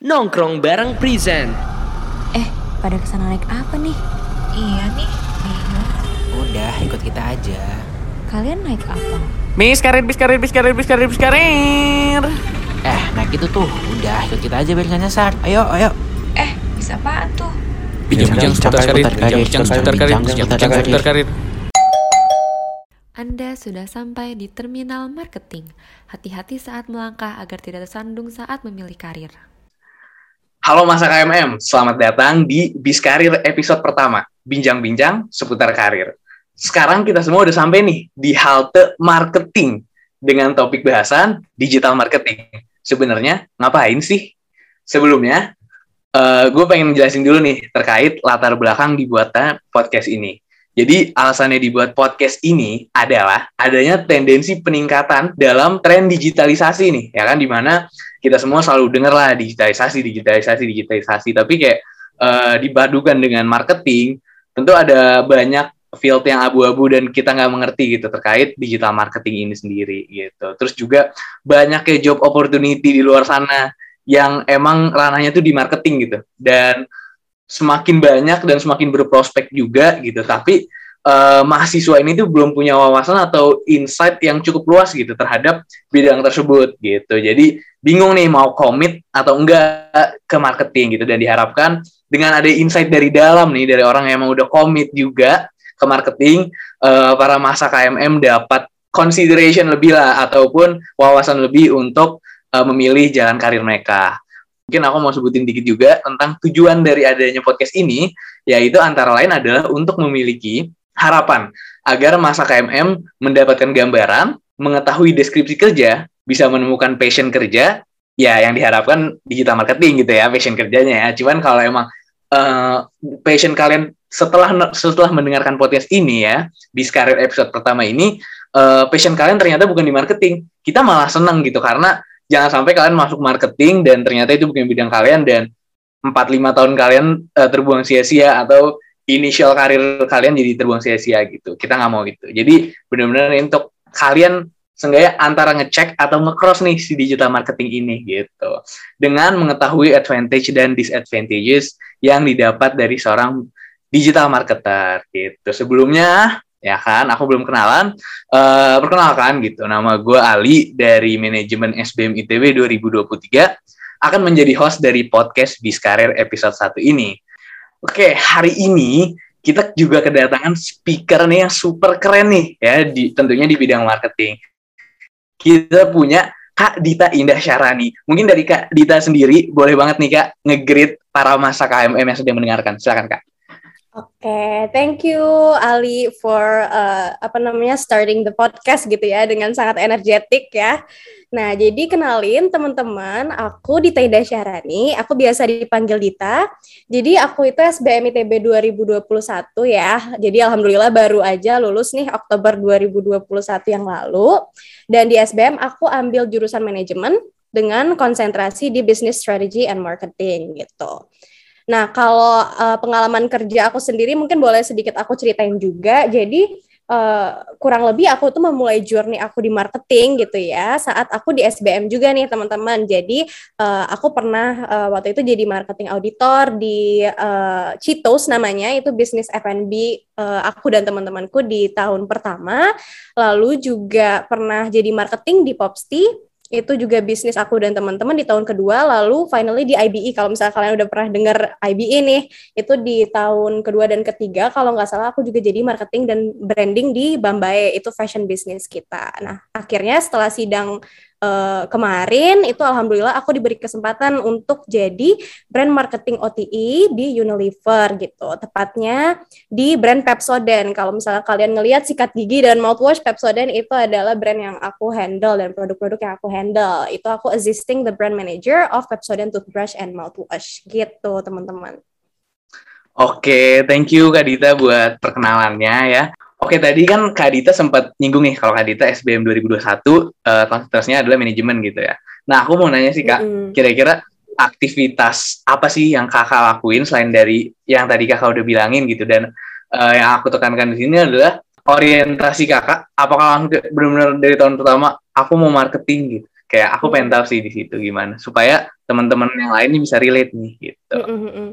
Nongkrong bareng present. Eh, pada ke sana naik apa nih? Iya nih, bingung. Udah, ikut kita aja. Kalian naik apa? Bis karir, bis karir, bis karir, bis karir, bis karir. Eh, naik itu tuh. Udah, ikut kita aja biar nggak nyasar. Ayo, ayo. Eh, bisa apaan tuh? Bincang-bincang seputar karir, bincang-bincang seputar karir, bincang-bincang seputar karir. Anda sudah sampai di terminal marketing. Hati-hati saat melangkah agar tidak tersandung saat memilih karir. Halo Masa KMM, selamat datang di Bis Karir episode pertama, Bincang-bincang seputar karir. Sekarang kita semua udah sampai nih di halte marketing dengan topik bahasan digital marketing. Sebenarnya ngapain sih? Sebelumnya, uh, gue pengen jelasin dulu nih terkait latar belakang dibuatnya podcast ini. Jadi alasannya dibuat podcast ini adalah adanya tendensi peningkatan dalam tren digitalisasi nih, ya kan? Di mana kita semua selalu dengar lah digitalisasi, digitalisasi, digitalisasi. Tapi kayak uh, dibadukan dengan marketing, tentu ada banyak field yang abu-abu dan kita nggak mengerti gitu terkait digital marketing ini sendiri gitu. Terus juga banyak kayak job opportunity di luar sana yang emang ranahnya tuh di marketing gitu. Dan semakin banyak dan semakin berprospek juga gitu. Tapi uh, mahasiswa ini tuh belum punya wawasan atau insight yang cukup luas gitu terhadap bidang tersebut gitu. Jadi bingung nih mau komit atau enggak ke marketing gitu dan diharapkan dengan ada insight dari dalam nih dari orang yang emang udah komit juga ke marketing uh, para masa KMM dapat consideration lebih lah ataupun wawasan lebih untuk uh, memilih jalan karir mereka. Mungkin aku mau sebutin dikit juga tentang tujuan dari adanya podcast ini, yaitu antara lain adalah untuk memiliki harapan agar masa KMM mendapatkan gambaran, mengetahui deskripsi kerja, bisa menemukan passion kerja, ya yang diharapkan digital marketing gitu ya, passion kerjanya ya. Cuman kalau emang uh, passion kalian setelah setelah mendengarkan podcast ini ya, di Career episode pertama ini, uh, passion kalian ternyata bukan di marketing. Kita malah senang gitu karena jangan sampai kalian masuk marketing dan ternyata itu bukan bidang kalian dan 4-5 tahun kalian uh, terbuang sia-sia atau initial karir kalian jadi terbuang sia-sia gitu. Kita nggak mau gitu. Jadi benar-benar untuk kalian seenggaknya antara ngecek atau ngecross nih si digital marketing ini gitu. Dengan mengetahui advantage dan disadvantages yang didapat dari seorang digital marketer gitu. Sebelumnya ya kan aku belum kenalan uh, perkenalkan gitu nama gue Ali dari manajemen SBM ITB 2023 akan menjadi host dari podcast Biskarer episode 1 ini oke hari ini kita juga kedatangan speaker nih yang super keren nih ya di tentunya di bidang marketing kita punya Kak Dita Indah Syarani. Mungkin dari Kak Dita sendiri boleh banget nih Kak ngegrid para masa KMM yang sedang mendengarkan. Silakan Kak. Oke, okay, thank you Ali for uh, apa namanya starting the podcast gitu ya dengan sangat energetik ya. Nah, jadi kenalin teman-teman, aku Dita Ida Syahrani, aku biasa dipanggil Dita. Jadi aku itu SBM ITB 2021 ya. Jadi alhamdulillah baru aja lulus nih Oktober 2021 yang lalu. Dan di SBM aku ambil jurusan manajemen dengan konsentrasi di business strategy and marketing gitu. Nah, kalau uh, pengalaman kerja aku sendiri mungkin boleh sedikit aku ceritain juga. Jadi uh, kurang lebih aku tuh memulai journey aku di marketing gitu ya saat aku di SBM juga nih teman-teman. Jadi uh, aku pernah uh, waktu itu jadi marketing auditor di uh, Cheetos namanya itu bisnis F&B uh, aku dan teman-temanku di tahun pertama. Lalu juga pernah jadi marketing di Popsti itu juga bisnis aku dan teman-teman di tahun kedua lalu finally di IBE kalau misalnya kalian udah pernah dengar IBE nih itu di tahun kedua dan ketiga kalau nggak salah aku juga jadi marketing dan branding di Bambae. Itu fashion business kita. Nah akhirnya setelah sidang uh, kemarin itu alhamdulillah aku diberi kesempatan untuk jadi brand marketing OTI di Unilever gitu. Tepatnya di brand Pepsodent. Kalau misalnya kalian ngelihat sikat gigi dan mouthwash Pepsodent itu adalah brand yang aku handle dan produk-produk yang aku handle. Itu aku assisting the brand manager of Pepsodent toothbrush and mouthwash gitu, teman-teman. Oke, thank you Kak Dita buat perkenalannya ya. Oke, tadi kan Kak Dita sempat nyinggung nih kalau Kak Dita SBM 2021 uh, konsentrasinya adalah manajemen gitu ya. Nah, aku mau nanya sih Kak, mm-hmm. kira-kira aktivitas apa sih yang Kakak lakuin selain dari yang tadi Kakak udah bilangin gitu dan uh, yang aku tekankan di sini adalah orientasi Kakak apakah benar-benar dari tahun pertama aku mau marketing gitu. Kayak aku pengen tahu sih di situ gimana supaya teman-teman yang lain bisa relate nih gitu. Mm, mm, mm.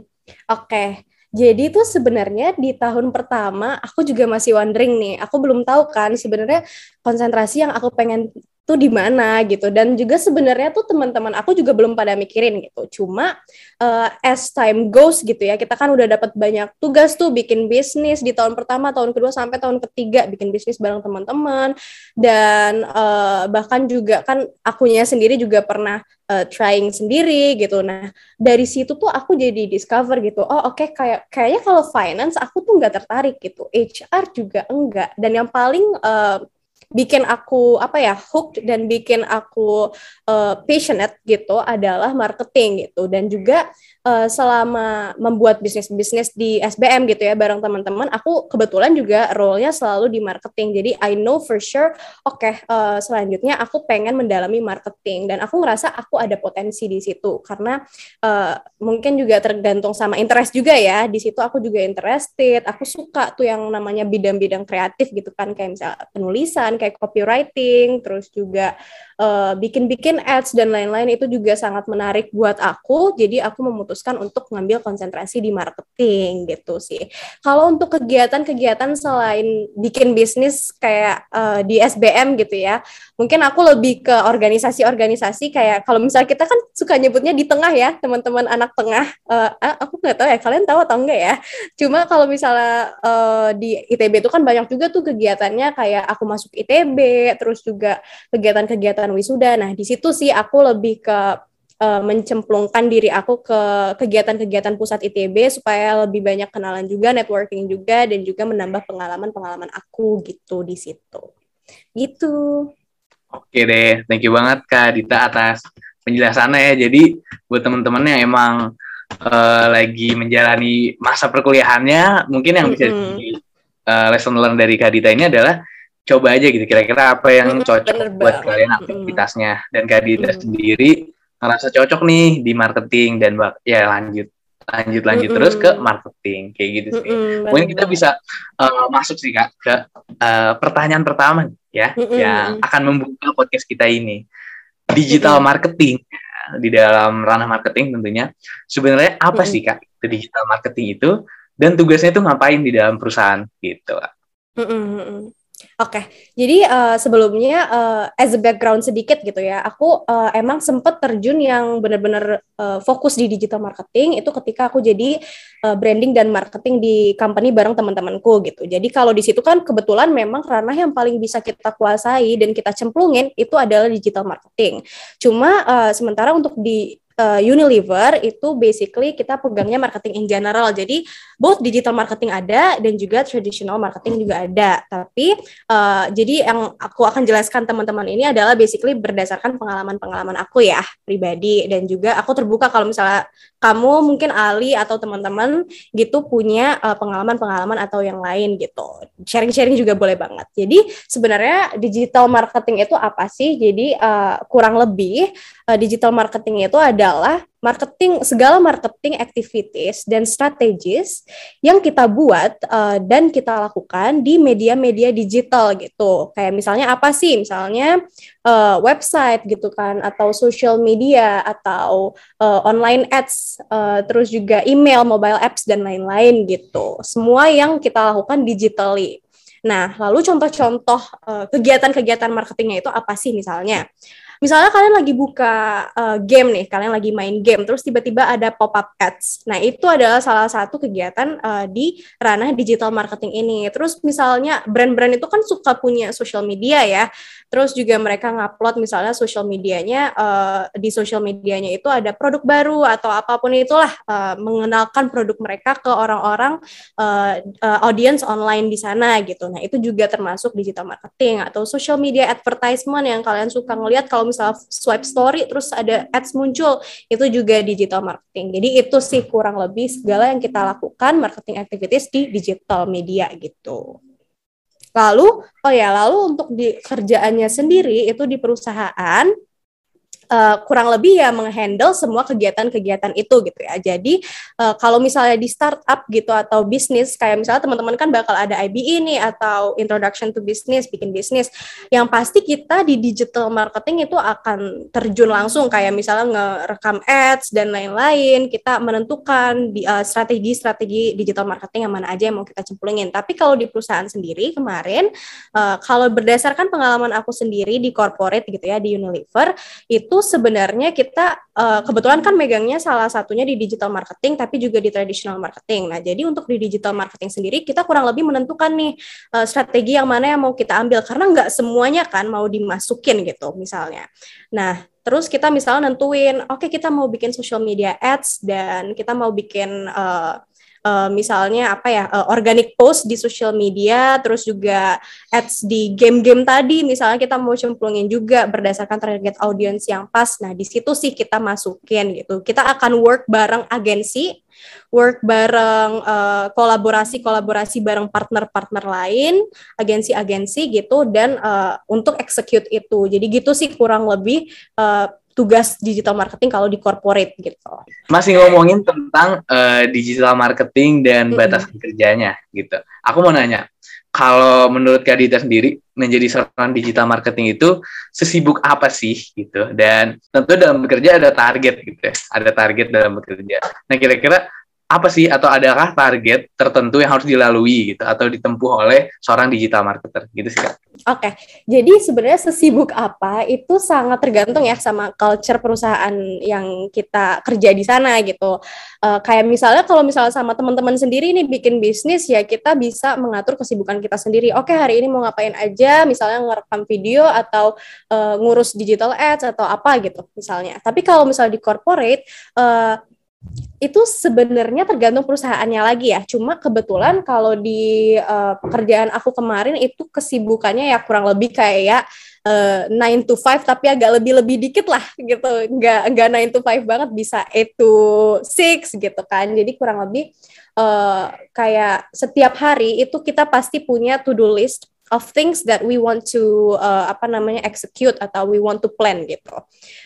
Jadi tuh sebenarnya di tahun pertama aku juga masih wondering nih. Aku belum tahu kan sebenarnya konsentrasi yang aku pengen tuh di mana gitu. Dan juga sebenarnya tuh teman-teman aku juga belum pada mikirin gitu. Cuma uh, as time goes gitu ya kita kan udah dapat banyak tugas tuh bikin bisnis di tahun pertama tahun kedua sampai tahun ketiga bikin bisnis bareng teman-teman. Dan uh, bahkan juga kan akunya sendiri juga pernah uh, trying sendiri gitu. Nah dari situ tuh aku jadi discover gitu oh oke okay, kayak kayaknya kalau finance aku tuh nggak tertarik gitu HR juga enggak. Dan yang paling uh, bikin aku apa ya hooked dan bikin aku uh, passionate gitu adalah marketing gitu. Dan juga uh, selama membuat bisnis-bisnis di SBM gitu ya bareng teman-teman aku kebetulan juga role-nya selalu di marketing. Jadi I know for sure oke okay, uh, selanjutnya aku pengen mendalami marketing. Dan aku ngerasa aku ada potensi di situ. Karena uh, mungkin juga tergantung sama interest juga ya. Di situ aku juga interested. Aku suka tuh yang namanya bidang-bidang kreatif gitu kan. Kayak misalnya penulisan kayak copywriting, terus juga uh, bikin-bikin ads dan lain-lain itu juga sangat menarik buat aku. Jadi aku memutuskan untuk ngambil konsentrasi di marketing gitu sih. Kalau untuk kegiatan-kegiatan selain bikin bisnis kayak uh, di SBM gitu ya, mungkin aku lebih ke organisasi-organisasi kayak kalau misalnya kita kan suka nyebutnya di tengah ya, teman-teman anak tengah. Uh, aku nggak tahu ya, kalian tahu atau enggak ya? Cuma kalau misalnya uh, di ITB itu kan banyak juga tuh kegiatannya kayak aku masuk ITB, terus juga kegiatan-kegiatan kegiatan wisuda. Nah, di situ sih aku lebih ke uh, mencemplungkan diri aku ke kegiatan-kegiatan pusat ITB supaya lebih banyak kenalan juga, networking juga, dan juga menambah pengalaman-pengalaman aku gitu di situ. Gitu. Oke deh, thank you banget Kak Dita atas penjelasannya ya. Jadi buat teman-teman yang emang uh, lagi menjalani masa perkuliahannya, mungkin yang bisa mm -hmm. di uh, lesson learn dari Kak Dita ini adalah coba aja gitu kira-kira apa yang cocok Bener buat banget. kalian aktivitasnya. Dan Kadita mm. sendiri ngerasa cocok nih di marketing dan ya lanjut lanjut lanjut mm terus ke marketing kayak gitu sih. Mm Mungkin kita bisa uh, masuk sih kak ke uh, pertanyaan pertama ya mm yang akan membuka podcast kita ini. Digital mm marketing di dalam ranah marketing tentunya. Sebenarnya apa mm sih kak digital marketing itu? Dan tugasnya itu ngapain di dalam perusahaan gitu. Mm Oke, okay. jadi uh, sebelumnya uh, as a background sedikit gitu ya, aku uh, emang sempet terjun yang benar-benar uh, fokus di digital marketing itu ketika aku jadi uh, branding dan marketing di company bareng teman-temanku gitu. Jadi kalau di situ kan kebetulan memang ranah yang paling bisa kita kuasai dan kita cemplungin itu adalah digital marketing. Cuma uh, sementara untuk di uh, Unilever itu basically kita pegangnya marketing in general. Jadi both digital marketing ada dan juga traditional marketing juga ada. Tapi uh, jadi yang aku akan jelaskan teman-teman ini adalah basically berdasarkan pengalaman-pengalaman aku ya pribadi dan juga aku terbuka kalau misalnya kamu mungkin Ali atau teman-teman gitu punya pengalaman pengalaman-pengalaman atau yang lain gitu. Sharing-sharing juga boleh banget. Jadi sebenarnya digital marketing itu apa sih? Jadi uh, kurang lebih uh, digital marketing itu adalah marketing segala marketing activities dan strategis yang kita buat uh, dan kita lakukan di media-media digital gitu. Kayak misalnya apa sih? Misalnya uh, website gitu kan atau social media atau uh, online ads uh, terus juga email, mobile apps dan lain-lain gitu. Semua yang kita lakukan digitally. Nah, lalu contoh-contoh uh, kegiatan-kegiatan marketingnya itu apa sih misalnya? Misalnya kalian lagi buka uh, game nih, kalian lagi main game, terus tiba-tiba ada pop-up ads. Nah, itu adalah salah satu kegiatan uh, di ranah digital marketing ini. Terus misalnya brand-brand itu kan suka punya social media ya. Terus juga mereka ngupload misalnya social medianya uh, di social medianya itu ada produk baru atau apa pun itulah uh, mengenalkan produk mereka ke orang-orang uh, uh, audience online di sana gitu. Nah, itu juga termasuk digital marketing atau social media advertisement yang kalian suka ngelihat kalau misalnya swipe story terus ada ads muncul itu juga digital marketing. Jadi itu sih kurang lebih segala yang kita lakukan marketing activities di digital media gitu. Lalu, oh ya, lalu untuk di kerjaannya sendiri itu di perusahaan uh, kurang lebih ya menghandle semua kegiatan-kegiatan itu gitu ya. Jadi uh, kalau misalnya di startup gitu atau bisnis kayak misalnya teman-teman kan bakal ada IBE nih atau introduction to business, bikin bisnis. Yang pasti kita di digital marketing itu akan terjun langsung kayak misalnya ngerekam ads dan lain-lain. Kita menentukan uh, strategi-strategi digital marketing yang mana aja yang mau kita cemplungin. Tapi kalau di perusahaan sendiri kemarin uh, kalau berdasarkan pengalaman aku sendiri di corporate gitu ya di Unilever itu itu sebenarnya kita uh, kebetulan kan megangnya salah satunya di digital marketing tapi juga di traditional marketing. Nah, jadi untuk di digital marketing sendiri kita kurang lebih menentukan nih uh, strategi yang mana yang mau kita ambil karena nggak semuanya kan mau dimasukin gitu misalnya. Nah, terus kita misalnya nentuin, oke okay, kita mau bikin social media ads dan kita mau bikin uh, uh, misalnya apa ya uh, organic post di social media terus juga ads di game-game tadi misalnya kita mau cemplungin juga berdasarkan target audience yang pas nah di situ sih kita masukin gitu kita akan work bareng agensi work bareng uh, kolaborasi-kolaborasi bareng partner-partner lain, agensi-agensi gitu dan uh, untuk execute itu. Jadi gitu sih kurang lebih uh, tugas digital marketing kalau di corporate gitu. Masih ngomongin tentang uh, digital marketing dan hmm. batasan kerjanya gitu. Aku mau nanya, kalau menurut Kak Dita sendiri menjadi seorang digital marketing itu sesibuk apa sih gitu? Dan tentu dalam bekerja ada target gitu ya, ada target dalam bekerja. Nah kira-kira apa sih atau adakah target tertentu yang harus dilalui gitu atau ditempuh oleh seorang digital marketer gitu sih kak? Oke, jadi sebenarnya sesibuk apa itu sangat tergantung ya sama culture perusahaan yang kita kerja di sana gitu. Uh, kayak misalnya kalau misalnya sama teman-teman sendiri nih bikin bisnis ya kita bisa mengatur kesibukan kita sendiri. Oke hari ini mau ngapain aja, misalnya ngerekam video atau uh, ngurus digital ads atau apa gitu misalnya. Tapi kalau misalnya di corporate uh, itu sebenarnya tergantung perusahaannya lagi ya. Cuma kebetulan kalau di uh, pekerjaan aku kemarin itu kesibukannya ya kurang lebih kayak uh, eh, 9 to 5 tapi agak lebih-lebih dikit lah gitu. Enggak enggak 9 to 5 banget bisa 8 to 6 gitu kan. Jadi kurang lebih uh, kayak setiap hari itu kita pasti punya to-do list of things that we want to uh, apa namanya execute atau we want to plan gitu.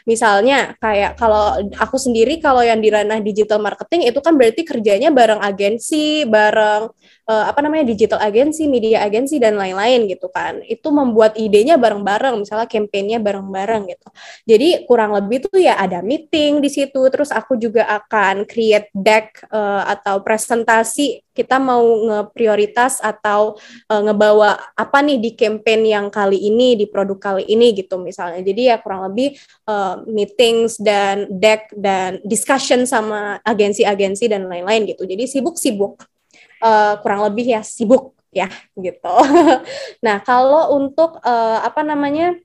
Misalnya kayak kalau aku sendiri kalau yang di ranah digital marketing itu kan berarti kerjanya bareng agensi, bareng uh, apa namanya digital agensi, media agensi dan lain-lain gitu kan. Itu membuat idenya bareng-bareng, misalnya campaignnya bareng-bareng gitu. Jadi kurang lebih tuh ya ada meeting di situ, terus aku juga akan create deck uh, atau presentasi kita mau ngeprioritas atau uh, ngebawa apa nih di campaign yang kali ini di produk kali ini gitu misalnya jadi ya kurang lebih uh, meetings dan deck dan discussion sama agensi-agensi dan lain-lain gitu jadi sibuk-sibuk uh, kurang lebih ya sibuk ya gitu. Nah kalau untuk uh, apa namanya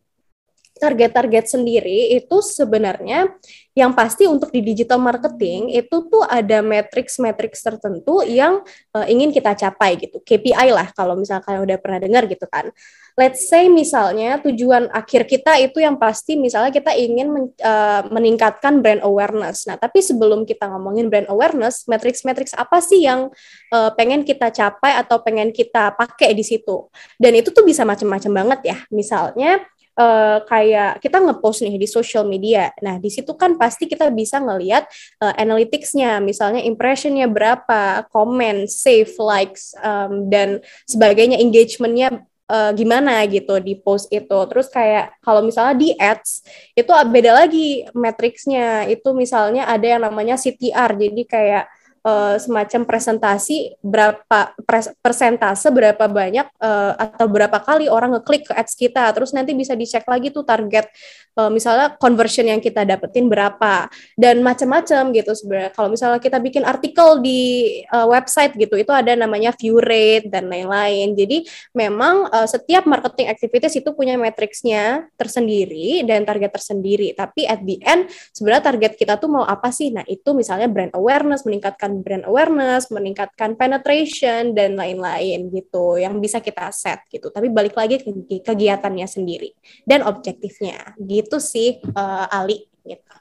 target-target sendiri itu sebenarnya yang pasti untuk di digital marketing itu tuh ada matrix-matrix tertentu yang uh, ingin kita capai gitu. KPI lah kalau misalnya kalian udah pernah dengar gitu kan. Let's say misalnya tujuan akhir kita itu yang pasti misalnya kita ingin men, uh, meningkatkan brand awareness. Nah, tapi sebelum kita ngomongin brand awareness, matrix-matrix apa sih yang uh, pengen kita capai atau pengen kita pakai di situ? Dan itu tuh bisa macam-macam banget ya. Misalnya uh, kayak kita ngepost nih di social media. Nah, di situ kan pasti kita bisa ngelihat uh, analytics-nya, misalnya impression-nya berapa, comment, save, likes, um, dan sebagainya, engagement-nya uh, gimana gitu di post itu. Terus kayak kalau misalnya di ads itu beda lagi matriksnya. Itu misalnya ada yang namanya CTR. Jadi kayak uh, semacam presentasi berapa pres, persentase berapa banyak uh, atau berapa kali orang ngeklik ke ads kita. Terus nanti bisa dicek lagi tuh target uh, misalnya conversion yang kita dapetin berapa. Dan macam-macam gitu sebenarnya. Kalau misalnya kita bikin artikel di uh, website gitu itu ada namanya view rate dan lain-lain. Jadi memang uh, setiap marketing activities itu punya matriksnya tersendiri dan target tersendiri. Tapi at the end sebenarnya target kita tuh mau apa sih? Nah itu misalnya brand awareness meningkatkan brand awareness, meningkatkan penetration dan lain-lain gitu yang bisa kita set gitu. Tapi balik lagi ke kegiatannya sendiri dan objektifnya gitu sih uh, Ali gitu.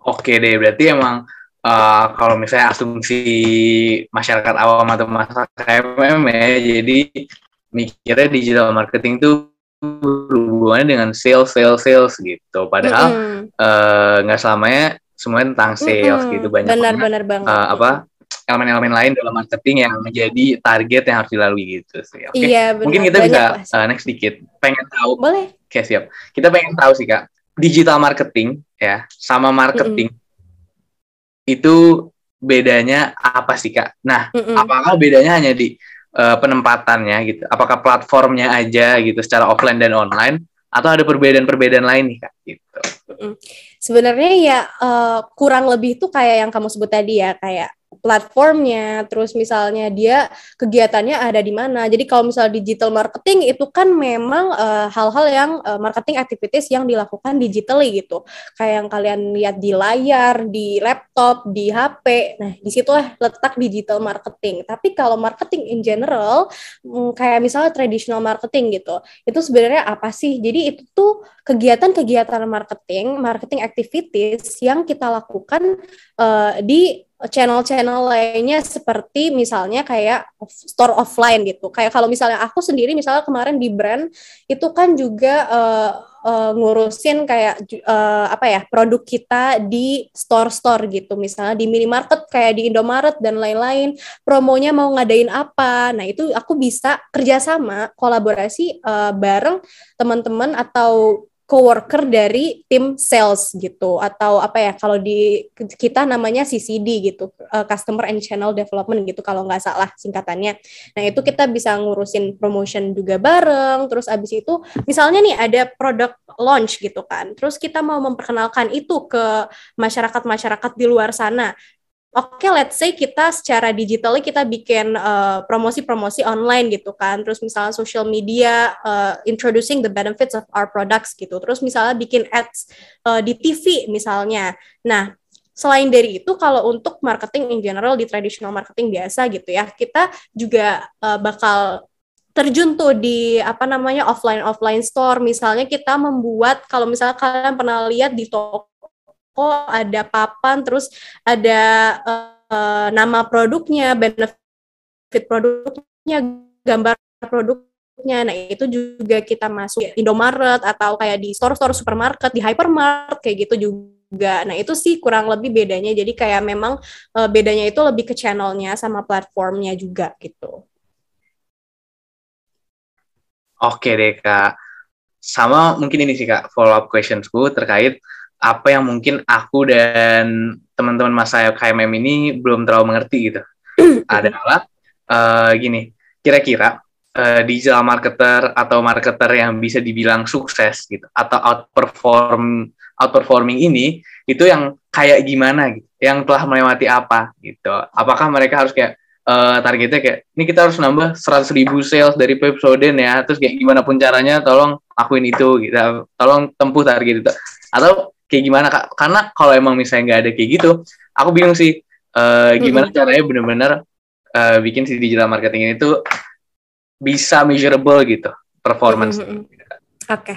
Oke deh, berarti emang uh, kalau misalnya asumsi masyarakat awam atau masyarakat KMM ya, jadi mikirnya digital marketing itu hubungannya dengan sales sales sales gitu padahal eh, nggak selamanya semuanya tentang sales Mm-mm. gitu banyak benar banget, benar banget eh, apa elemen-elemen lain dalam marketing yang menjadi target yang harus dilalui gitu sih oke iya benar mungkin kita Banyak bisa lah. eh, next dikit pengen tahu boleh Oke siap. Kita pengen tahu sih kak, digital marketing ya sama marketing itu bedanya apa sih kak? Nah, Mm-mm. apakah bedanya hanya di eh, penempatannya gitu? Apakah platformnya aja gitu secara offline dan online? Atau ada perbedaan-perbedaan lain nih kak? Gitu. sebenarnya ya eh, kurang lebih tuh kayak yang kamu sebut tadi ya kayak platformnya terus misalnya dia kegiatannya ada di mana. Jadi kalau misalnya digital marketing itu kan memang eh, hal-hal yang eh, marketing activities yang dilakukan digitally gitu. Kayak yang kalian lihat di layar di laptop di HP nah di situlah letak digital marketing. Tapi kalau marketing in general mm, kayak misalnya traditional marketing gitu itu sebenarnya apa sih? Jadi itu tuh kegiatan-kegiatan marketing, marketing activities yang kita lakukan eh, di channel-channel lainnya seperti misalnya kayak store offline gitu. Kayak kalau misalnya aku sendiri misalnya kemarin di brand itu kan juga eh, eh, ngurusin kayak eh, apa ya produk kita di store-store gitu. Misalnya di minimarket kayak di Indomaret dan lain-lain. Promonya mau ngadain apa. Nah, itu aku bisa kerjasama kolaborasi eh, bareng teman-teman atau coworker dari tim sales gitu atau apa ya kalau di kita namanya CCD gitu uh, customer and channel development gitu kalau nggak salah singkatannya. Nah itu kita bisa ngurusin promotion juga bareng terus abis itu misalnya nih ada produk launch gitu kan terus kita mau memperkenalkan itu ke masyarakat masyarakat di luar sana Oke, let's say kita secara digitally kita bikin uh, promosi-promosi online gitu kan. Terus misalnya social media uh, introducing the benefits of our products gitu. Terus misalnya bikin ads uh, di TV misalnya. Nah, selain dari itu kalau untuk marketing in general di traditional marketing biasa gitu ya, kita juga uh, bakal terjun tuh di apa namanya offline offline store misalnya kita membuat kalau misalnya kalian pernah lihat di toko toko ada papan terus ada uh, nama produknya benefit produknya gambar produknya. Nah itu juga kita masuk Indomaret atau kayak di store-store supermarket di hypermart kayak gitu juga. Nah itu sih kurang lebih bedanya. Jadi kayak memang uh, bedanya itu lebih ke channelnya sama platformnya juga gitu. Oke deh kak. Sama mungkin ini sih kak follow up questionsku terkait apa yang mungkin aku dan teman-teman masa KMM ini belum terlalu mengerti gitu. Adalah uh, gini, kira-kira uh, digital marketer atau marketer yang bisa dibilang sukses gitu atau outperform outperforming ini itu yang kayak gimana gitu, yang telah melewati apa gitu. Apakah mereka harus kayak uh, targetnya kayak ini kita harus nambah 100 ribu sales dari Pepsoden ya, terus kayak gimana pun caranya tolong akuin itu gitu, tolong tempuh target itu. Atau kayak gimana kak? Karena kalau emang misalnya nggak ada kayak gitu, aku bingung sih uh, gimana mm -hmm. caranya benar-benar uh, bikin si digital marketing ini tuh bisa measurable gitu performance. Mm -hmm. Oke, okay.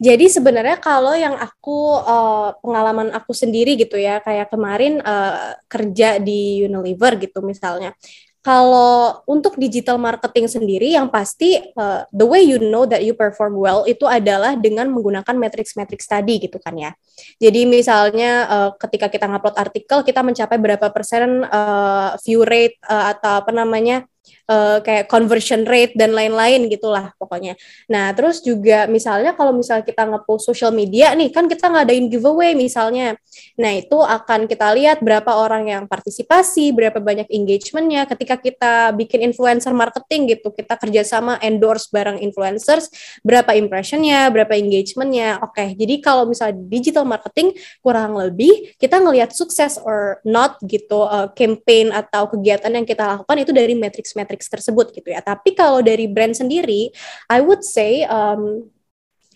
jadi sebenarnya kalau yang aku uh, pengalaman aku sendiri gitu ya, kayak kemarin uh, kerja di Unilever gitu misalnya, kalau untuk digital marketing sendiri yang pasti uh, the way you know that you perform well itu adalah dengan menggunakan matrix-matrix tadi gitu kan ya. Jadi misalnya uh, ketika kita ngupload artikel kita mencapai berapa persen uh, view rate uh, atau apa namanya uh, kayak conversion rate dan lain-lain gitulah pokoknya. Nah terus juga misalnya kalau misalnya kita ngepost social media nih kan kita ngadain giveaway misalnya. Nah itu akan kita lihat berapa orang yang partisipasi, berapa banyak engagementnya. Ketika kita bikin influencer marketing gitu, kita kerjasama endorse bareng influencers, berapa impressionnya, berapa engagementnya. Oke, jadi kalau misalnya digital marketing kurang lebih kita ngelihat sukses or not gitu uh, campaign atau kegiatan yang kita lakukan itu dari matrix-matrix tersebut gitu ya. Tapi kalau dari brand sendiri, I would say um,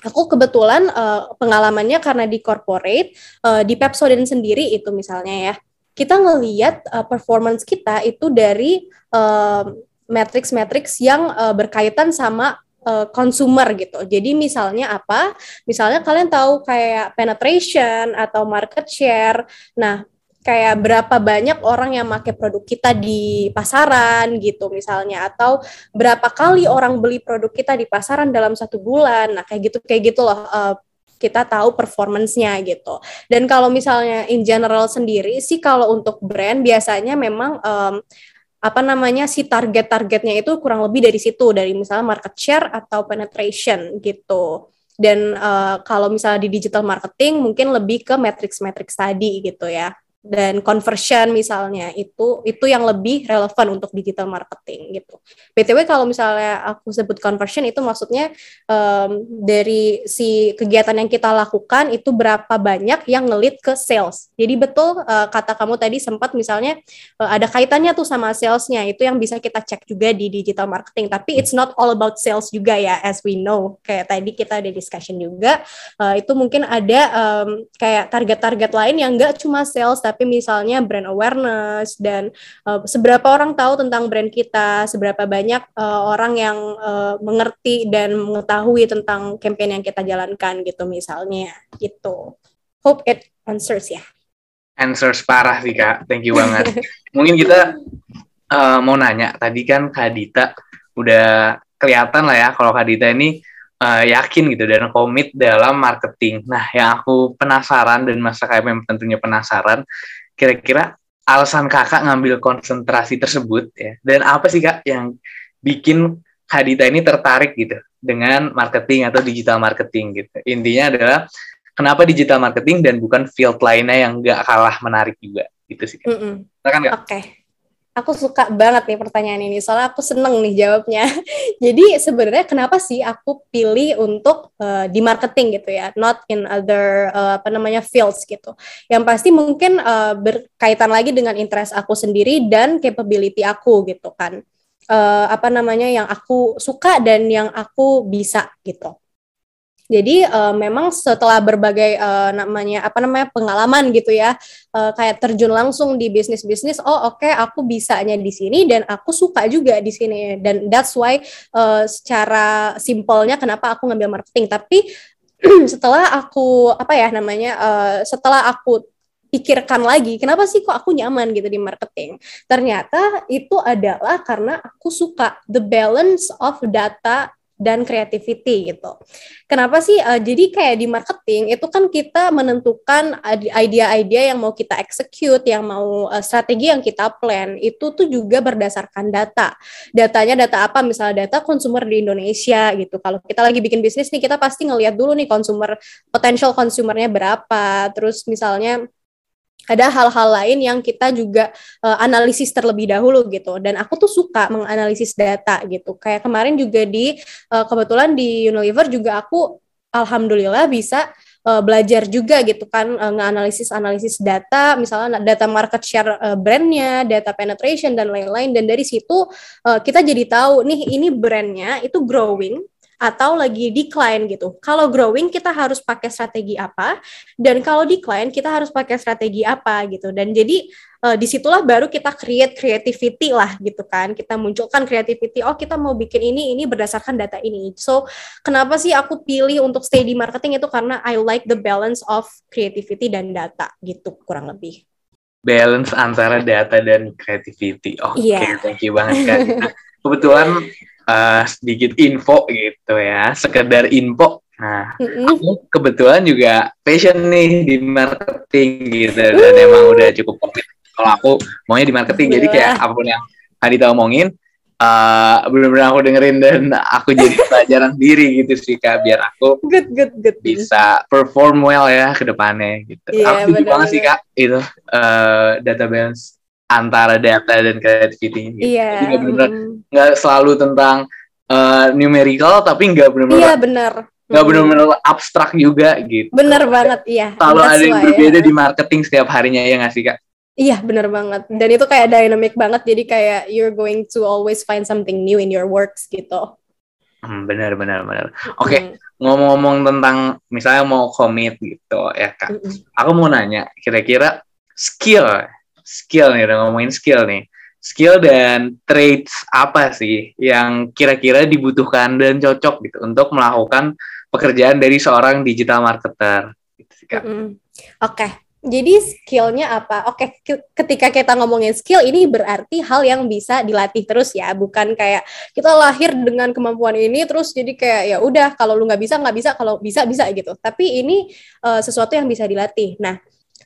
aku kebetulan uh, pengalamannya karena di corporate uh, di Pepsodent sendiri itu misalnya ya kita ngelihat uh, performance kita itu dari uh, matrix-matrix yang uh, berkaitan sama uh, consumer gitu. Jadi misalnya apa? Misalnya kalian tahu kayak penetration atau market share. Nah, kayak berapa banyak orang yang pakai produk kita di pasaran gitu misalnya atau berapa kali orang beli produk kita di pasaran dalam satu bulan. Nah kayak gitu kayak gitu loh uh, kita tahu performance-nya gitu. Dan kalau misalnya in general sendiri sih kalau untuk brand biasanya memang um, apa namanya si target-targetnya itu kurang lebih dari situ dari misalnya market share atau penetration gitu. Dan uh, kalau misalnya di digital marketing mungkin lebih ke matrix-matrix tadi gitu ya dan conversion misalnya itu itu yang lebih relevan untuk digital marketing gitu. btw kalau misalnya aku sebut conversion itu maksudnya um, dari si kegiatan yang kita lakukan itu berapa banyak yang ngelit ke sales. Jadi betul uh, kata kamu tadi sempat misalnya uh, ada kaitannya tuh sama salesnya itu yang bisa kita cek juga di digital marketing. Tapi it's not all about sales juga ya as we know. Kayak tadi kita ada discussion juga uh, itu mungkin ada um, kayak target-target lain yang enggak cuma sales misalnya brand awareness dan uh, seberapa orang tahu tentang brand kita, seberapa banyak uh, orang yang uh, mengerti dan mengetahui tentang campaign yang kita jalankan gitu misalnya gitu. Hope it answers ya. Answers parah sih kak, thank you banget. Mungkin kita uh, mau nanya, tadi kan Kak Dita udah kelihatan lah ya kalau Kak Dita ini uh, yakin gitu dan komit dalam marketing. Nah, yang aku penasaran dan masa KMM tentunya penasaran, kira-kira alasan kakak ngambil konsentrasi tersebut ya dan apa sih kak yang bikin Hadita ini tertarik gitu dengan marketing atau digital marketing gitu intinya adalah kenapa digital marketing dan bukan field lainnya yang gak kalah menarik juga gitu sih kak. Mm -mm. Oke. Okay. Aku suka banget nih pertanyaan ini, soalnya aku seneng nih jawabnya. Jadi sebenarnya kenapa sih aku pilih untuk uh, di marketing gitu ya, not in other uh, apa namanya fields gitu. Yang pasti mungkin uh, berkaitan lagi dengan interest aku sendiri dan capability aku gitu kan. Uh, apa namanya yang aku suka dan yang aku bisa gitu. Jadi uh, memang setelah berbagai uh, namanya apa namanya pengalaman gitu ya, uh, kayak terjun langsung di bisnis-bisnis, oh oke okay, aku bisanya di sini dan aku suka juga di sini dan that's why uh, secara simpelnya kenapa aku ngambil marketing. Tapi setelah aku apa ya namanya, uh, setelah aku pikirkan lagi, kenapa sih kok aku nyaman gitu di marketing? Ternyata itu adalah karena aku suka the balance of data dan creativity gitu. Kenapa sih? Uh, jadi kayak di marketing itu kan kita menentukan ide-ide yang mau kita execute, yang mau uh, strategi yang kita plan itu tuh juga berdasarkan data. Datanya data apa? Misalnya data konsumer di Indonesia gitu. Kalau kita lagi bikin bisnis nih, kita pasti ngelihat dulu nih konsumer potential konsumernya berapa. Terus misalnya ada hal-hal lain yang kita juga uh, analisis terlebih dahulu gitu. Dan aku tuh suka menganalisis data gitu. Kayak kemarin juga di uh, kebetulan di Unilever juga aku alhamdulillah bisa uh, belajar juga gitu kan uh, nganalisis analisis data. Misalnya data market share uh, brandnya data penetration dan lain-lain. Dan dari situ uh, kita jadi tahu nih ini brandnya itu growing atau lagi decline gitu. Kalau growing kita harus pakai strategi apa dan kalau decline kita harus pakai strategi apa gitu. Dan jadi uh, di situlah baru kita create creativity lah gitu kan. Kita munculkan creativity. Oh kita mau bikin ini ini berdasarkan data ini. So kenapa sih aku pilih untuk stay di marketing itu karena I like the balance of creativity dan data gitu kurang lebih balance antara data dan creativity. Oke, okay, yeah. thank you banget kan. Kebetulan uh, sedikit info gitu ya, sekedar info. Nah, mm-hmm. aku kebetulan juga passion nih di marketing gitu dan emang udah cukup komplit. Kalau aku maunya di marketing, jadi kayak apa pun yang Adita omongin, uh, benar-benar aku dengerin dan aku jadi pelajaran diri gitu sih kak, biar aku good, good, good. bisa perform well ya ke depannya gitu. Yeah, aku juga banget sih kak itu uh, data balance antara data dan creativity. Gitu. Iya. Jadi benar-benar nggak selalu tentang uh, numerical, tapi nggak benar-benar. Iya benar. Nggak hmm. benar-benar abstrak juga gitu. Bener banget, iya. Kalau ada yang berbeda ya. di marketing setiap harinya ya nggak sih kak? Iya bener banget. Dan itu kayak dynamic banget. Jadi kayak you're going to always find something new in your works gitu. Hmm, benar benar benar. Oke, okay, mm. ngomong-ngomong tentang misalnya mau komit gitu ya kak. Mm Aku mau nanya, kira-kira skill skill nih udah ngomongin skill nih skill dan traits apa sih yang kira-kira dibutuhkan dan cocok gitu untuk melakukan pekerjaan dari seorang digital marketer gitu Mm -hmm. Oke, okay. Jadi skillnya apa? Oke, ke- ketika kita ngomongin skill ini berarti hal yang bisa dilatih terus ya, bukan kayak kita lahir dengan kemampuan ini terus jadi kayak ya udah kalau lu nggak bisa nggak bisa, kalau bisa bisa gitu. Tapi ini uh, sesuatu yang bisa dilatih. Nah,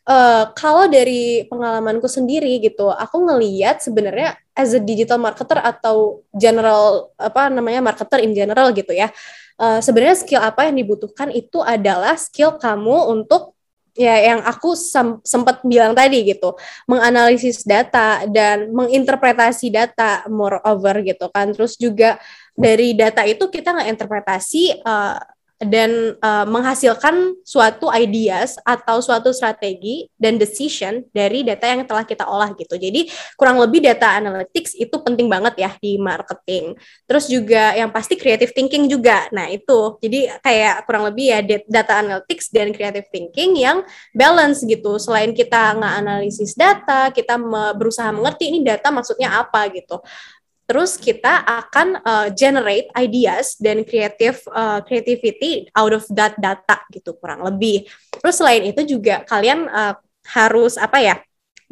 uh, kalau dari pengalamanku sendiri gitu, aku ngeliat sebenarnya as a digital marketer atau general apa namanya marketer in general gitu ya. Uh, sebenarnya skill apa yang dibutuhkan itu adalah skill kamu untuk ya yang aku sem sempat bilang tadi gitu menganalisis data dan menginterpretasi data moreover gitu kan terus juga dari data itu kita nggak interpretasi uh, dan uh, menghasilkan suatu ideas atau suatu strategi dan decision dari data yang telah kita olah gitu. Jadi kurang lebih data analytics itu penting banget ya di marketing. Terus juga yang pasti creative thinking juga. Nah, itu. Jadi kayak kurang lebih ya data analytics dan creative thinking yang balance gitu. Selain kita nggak analisis data, kita berusaha mengerti ini data maksudnya apa gitu terus kita akan uh, generate ideas dan creative uh, creativity out of that data gitu kurang lebih. Terus selain itu juga kalian uh, harus apa ya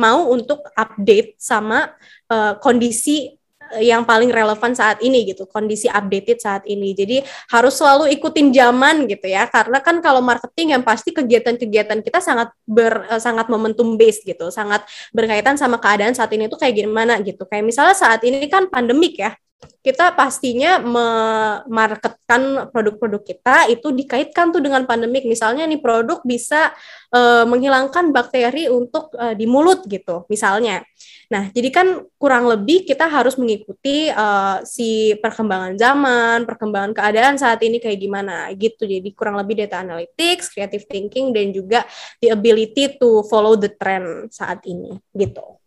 mau untuk update sama uh, kondisi yang paling relevan saat ini gitu, kondisi updated saat ini. Jadi harus selalu ikutin zaman gitu ya, karena kan kalau marketing yang pasti kegiatan-kegiatan kita sangat ber uh, sangat momentum based gitu, sangat berkaitan sama keadaan saat ini tuh kayak gimana gitu. Kayak misalnya saat ini kan pandemik ya, kita pastinya memarketkan produk-produk kita itu dikaitkan tuh dengan pandemik. Misalnya nih produk bisa uh, menghilangkan bakteri untuk uh, di mulut gitu, misalnya. Nah, jadi kan kurang lebih kita harus mengikuti uh, si perkembangan zaman, perkembangan keadaan saat ini kayak gimana gitu. Jadi kurang lebih data analytics, creative thinking dan juga the ability to follow the trend saat ini gitu.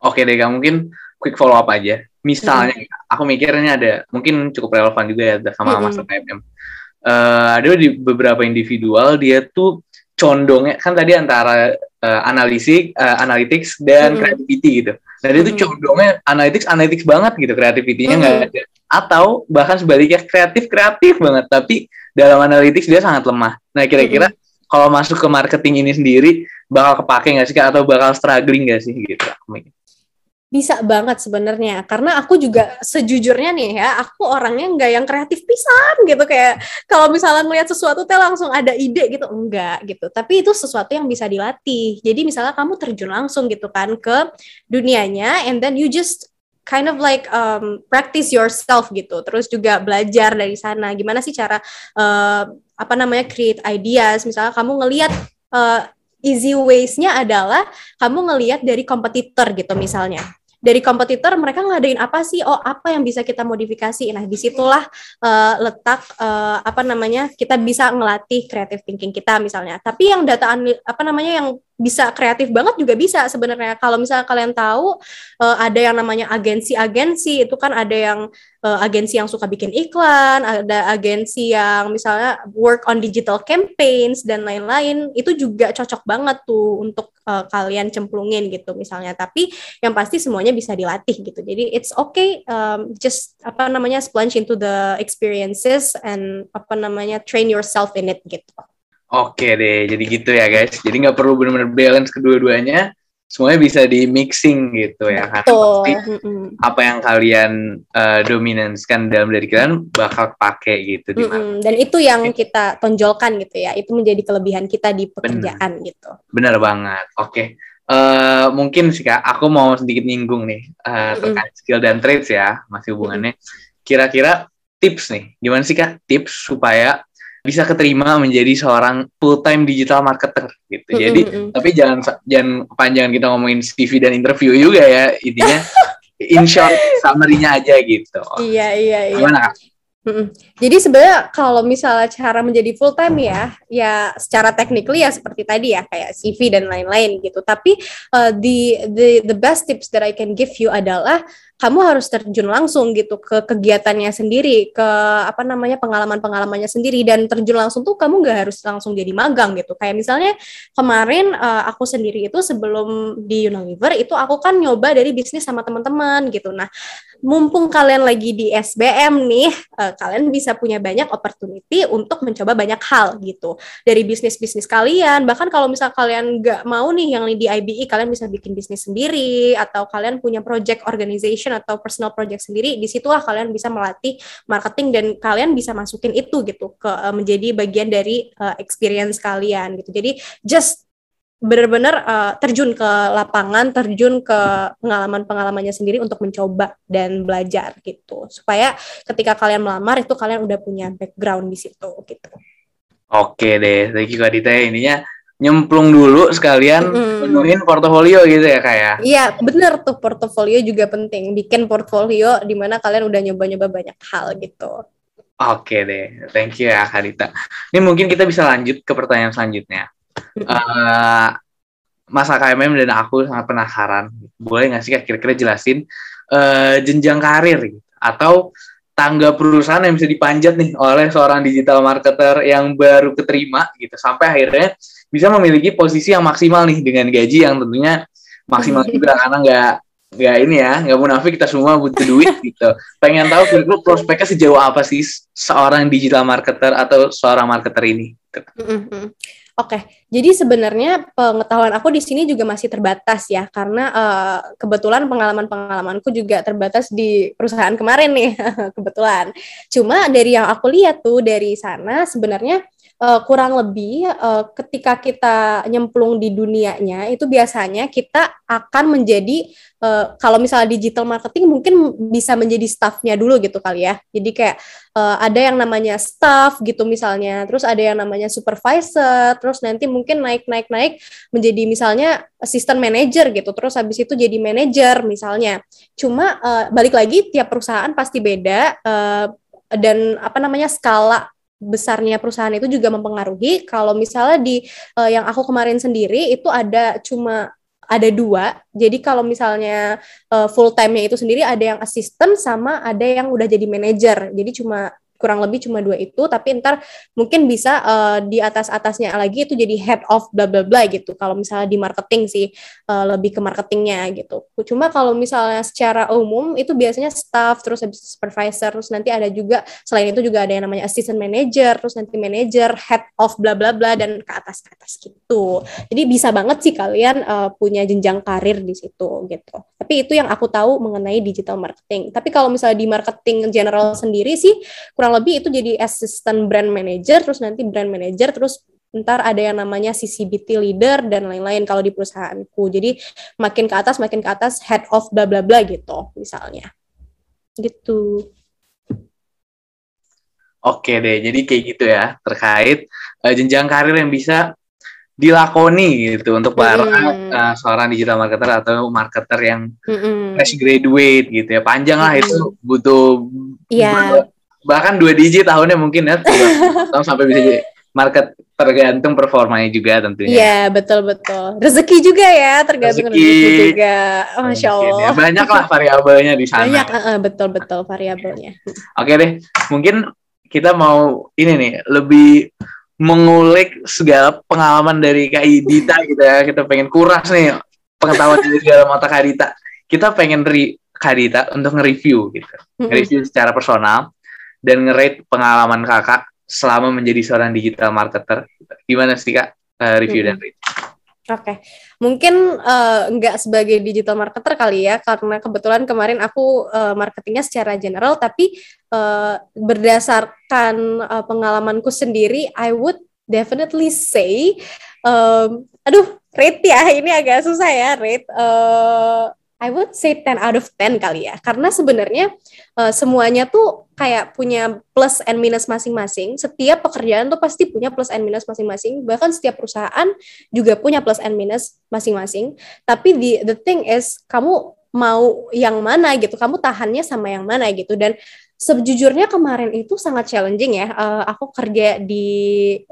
Oke deh, mungkin quick follow up aja. Misalnya, hmm. aku mikirnya ada mungkin cukup relevan juga ya sama hmm. Master PMM. Uh, ada di beberapa individual dia tuh condongnya kan tadi antara uh, analisis, uh, analytics dan mm-hmm. creativity gitu. Nah, mm-hmm. itu condongnya analytics, analytics banget gitu, kreativitinya nggak mm-hmm. ada. Atau bahkan sebaliknya kreatif kreatif banget, tapi dalam analytics dia sangat lemah. Nah kira-kira mm-hmm. kalau masuk ke marketing ini sendiri bakal kepake nggak sih atau bakal struggling nggak sih gitu? Bisa banget sebenarnya. Karena aku juga sejujurnya nih ya aku orangnya nggak yang kreatif pisan gitu. Kayak kalau misalnya melihat sesuatu teh langsung ada ide gitu. Enggak gitu. Tapi itu sesuatu yang bisa dilatih. Jadi misalnya kamu terjun langsung gitu kan ke dunianya and then you just kind of like um, practice yourself gitu. Terus juga belajar dari sana. Gimana sih cara uh, apa namanya create ideas? Misalnya kamu ngelihat uh, easy ways-nya adalah kamu ngelihat dari kompetitor gitu misalnya dari kompetitor mereka ngadain apa sih? Oh apa yang bisa kita modifikasi? Nah di situlah uh, letak uh, apa namanya kita bisa ngelatih creative thinking kita misalnya. Tapi yang data apa namanya yang bisa kreatif banget juga bisa sebenarnya. Kalau misalnya kalian tahu uh, ada yang namanya agensi-agensi itu kan ada yang uh, agensi yang suka bikin iklan, ada agensi yang misalnya work on digital campaigns dan lain-lain. Itu juga cocok banget tuh untuk uh, kalian cemplungin gitu misalnya. Tapi yang pasti semuanya bisa dilatih gitu. Jadi it's okay um, just apa namanya splunge into the experiences and apa namanya train yourself in it gitu. Oke deh, jadi gitu ya guys. Jadi nggak perlu benar-benar balance kedua-duanya, semuanya bisa di mixing gitu ya. Karena pasti apa yang kalian uh, dominanskan dalam diri kalian bakal pakai gitu di mana. Dan itu yang kita tonjolkan gitu ya. Itu menjadi kelebihan kita di pekerjaan Bener. gitu. Benar banget. Oke. Uh, mungkin sih kak, aku mau sedikit nyinggung nih uh, terkait skill dan traits ya, masih hubungannya. Kira-kira tips nih, gimana sih kak tips supaya bisa keterima menjadi seorang full time digital marketer gitu. Jadi mm -hmm. tapi jangan jangan panjangan kita ngomongin CV dan interview juga ya intinya in short summary-nya aja gitu. Iya iya iya. Gimana Mm-mm. Jadi sebenarnya kalau misalnya cara menjadi full time ya, ya secara technically ya seperti tadi ya kayak CV dan lain-lain gitu. Tapi uh, the the the best tips that I can give you adalah kamu harus terjun langsung gitu ke kegiatannya sendiri, ke apa namanya pengalaman-pengalamannya sendiri dan terjun langsung tuh kamu nggak harus langsung jadi magang gitu. Kayak misalnya kemarin uh, aku sendiri itu sebelum di Unilever itu aku kan nyoba dari bisnis sama teman-teman gitu. Nah, mumpung kalian lagi di SBM nih, uh, kalian bisa punya banyak opportunity untuk mencoba banyak hal gitu dari bisnis bisnis kalian bahkan kalau misal kalian nggak mau nih yang di IBE kalian bisa bikin bisnis sendiri atau kalian punya project organization atau personal project sendiri di situlah kalian bisa melatih marketing dan kalian bisa masukin itu gitu ke uh, menjadi bagian dari uh, experience kalian gitu jadi just benar-benar uh, terjun ke lapangan, terjun ke pengalaman-pengalamannya sendiri untuk mencoba dan belajar gitu. Supaya ketika kalian melamar itu kalian udah punya background di situ gitu. Oke deh, thank you Kak Dita. Ininya nyemplung dulu sekalian Mm-mm. penuhin portofolio gitu ya kayak. Iya, bener tuh portofolio juga penting. Bikin portfolio di mana kalian udah nyoba-nyoba banyak hal gitu. Oke deh, thank you ya Kak Dita. Ini mungkin kita bisa lanjut ke pertanyaan selanjutnya. Eh, Mas KMM dan aku sangat penasaran. Boleh nggak sih Kak kira-kira jelasin eh, jenjang karir gitu? atau tangga perusahaan yang bisa dipanjat nih oleh seorang digital marketer yang baru keterima gitu. Sampai akhirnya bisa memiliki posisi yang maksimal nih dengan gaji yang tentunya maksimal juga karena nggak nggak ini ya nggak munafik kita semua butuh duit gitu. Pengen tahu kira-kira prospeknya sejauh apa sih seorang digital marketer atau seorang marketer ini? Gitu. Oke, jadi sebenarnya pengetahuan aku di sini juga masih terbatas ya, karena eh, kebetulan pengalaman-pengalamanku juga terbatas di perusahaan kemarin nih, kebetulan. Cuma dari yang aku lihat tuh dari sana sebenarnya eh, kurang lebih eh, ketika kita nyemplung di dunianya itu biasanya kita akan menjadi eh, kalau misalnya digital marketing mungkin bisa menjadi staffnya dulu gitu kali ya. Jadi kayak eh, ada yang namanya staff gitu misalnya, terus ada yang namanya supervisor, terus nanti mungkin naik-naik-naik menjadi misalnya assistant manager gitu, terus habis itu jadi manager misalnya. Cuma eh, balik lagi tiap perusahaan pasti beda eh, dan apa namanya skala besarnya perusahaan itu juga mempengaruhi. Kalau misalnya di eh, yang aku kemarin sendiri itu ada cuma ada dua. Jadi kalau misalnya uh, full time-nya itu sendiri ada yang assistant sama ada yang udah jadi manager. Jadi cuma kurang lebih cuma dua itu tapi ntar mungkin bisa uh, di atas atasnya lagi itu jadi head of bla bla bla gitu. Kalau misalnya di marketing sih uh, lebih ke marketingnya gitu. Cuma kalau misalnya secara umum itu biasanya staff terus habis supervisor terus nanti ada juga selain itu juga ada yang namanya assistant manager terus nanti manager head of bla bla bla dan ke atas ke atas gitu. Jadi bisa banget sih kalian uh, punya jenjang karir di situ gitu. Tapi itu yang aku tahu mengenai digital marketing. Tapi kalau misalnya di marketing general sendiri sih kurang lebih itu jadi assistant brand manager terus nanti brand manager terus ntar ada yang namanya CCBT leader dan lain-lain kalau di perusahaanku jadi makin ke atas makin ke atas head of bla bla bla gitu misalnya gitu Oke deh, jadi kayak gitu ya terkait uh, jenjang karir yang bisa dilakoni gitu untuk para Mm. uh, seorang digital marketer atau marketer yang Mm-mm. fresh graduate gitu ya. Panjang lah Mm. itu butuh Iya. Bahkan dua digit tahunnya mungkin ya tahun sampai bisa jadi market tergantung performanya juga tentunya. Iya betul betul rezeki juga ya tergantung Rezeki. rezeki, juga oh, masya ya. Allah Banyak lah variabelnya di sana. banyak eh, betul betul variabelnya Oke deh, mungkin kita mau ini nih lebih mengulik segala pengalaman dari Kak Dita gitu ya. Kita pengen kuras nih pengetahuan dari segala mata Kak Dita. Kita pengen ri Kak Dita untuk nge-review gitu. Nge-review secara personal dan nge-rate pengalaman kakak selama menjadi seorang digital marketer. Gimana sih Kak eh, review dan rate? Oke, mungkin eh, nggak sebagai digital marketer kali ya, karena kebetulan kemarin aku eh, marketingnya secara general, tapi eh, berdasarkan eh, pengalamanku sendiri, I would definitely say, em, aduh, rate ya, ini agak susah ya, rate. eh, I would say 10 out of 10 kali ya, karena sebenarnya eh, semuanya tuh kayak punya plus and minus masing-masing. Setiap pekerjaan tuh pasti punya plus and minus masing-masing. Bahkan setiap perusahaan juga punya plus and minus masing-masing. Tapi the the thing is kamu mau yang mana gitu, kamu tahannya sama yang mana gitu. Dan sejujurnya kemarin itu sangat challenging ya. Eh, aku kerja di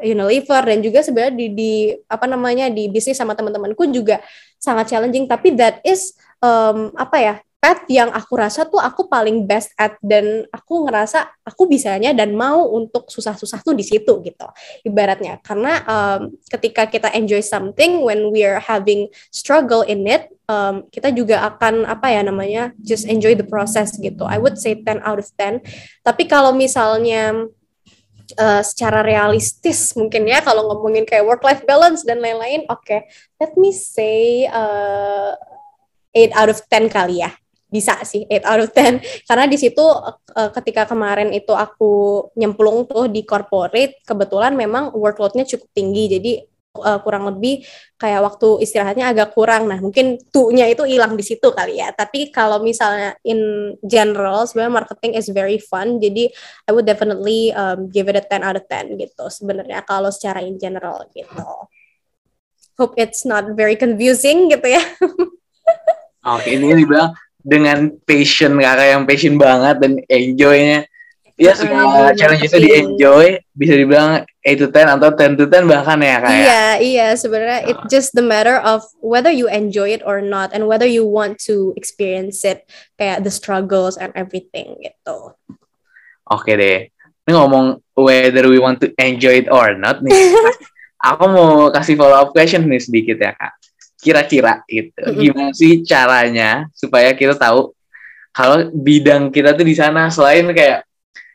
Unilever dan juga sebenarnya di, di apa namanya di bisnis sama teman-temanku juga sangat challenging. Tapi that is um, apa ya? Path yang aku rasa tuh aku paling best at dan aku ngerasa aku bisanya dan mau untuk susah-susah tuh di situ gitu ibaratnya. Karena um, ketika kita enjoy something when we are having struggle in it um, kita juga akan apa ya namanya just enjoy the process gitu. I would say 10 out of 10 tapi kalau misalnya uh, secara realistis mungkin ya kalau ngomongin kayak work life balance dan lain-lain oke. Okay. let me say uh, 8 out of 10 kali ya bisa sih 8 out of 10 karena di situ uh, ketika kemarin itu aku nyemplung tuh di corporate kebetulan memang workloadnya cukup tinggi. Jadi uh, kurang lebih kayak waktu istirahatnya agak kurang. Nah mungkin tuh-nya itu hilang di situ kali ya. Tapi kalau misalnya in general sebenarnya marketing is very fun. Jadi I would definitely um, give it a 10 out of 10 gitu sebenarnya kalau secara in general gitu. Hope it's not very confusing gitu ya. Oke, ini dibilang dengan passion kakak yang passion banget dan enjoynya. Ya segala challenge itu di enjoy bisa dibilang 8 to 10 atau 10 to 10 bahkan ya kayak iya iya sebenarnya it just the matter of whether you enjoy it or not and whether you want to experience it kayak the struggles and everything gitu. Oke deh. Ini ngomong whether we want to enjoy it or not nih. Aku mau kasih follow up question nih sedikit ya kak kira-kira gitu. Gimana sih caranya supaya kita tahu kalau bidang kita tuh di sana selain kayak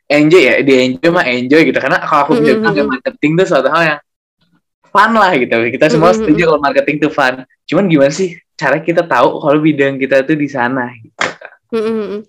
enjoy ya, di enjoy mah enjoy gitu. Karena kalau aku bilang mm-hmm. marketing tuh suatu hal yang fun lah gitu. Kita semua mm-hmm. setuju kalau marketing tuh fun. Cuman gimana sih cara kita tahu kalau bidang kita tuh di sana gitu. Mm-hmm.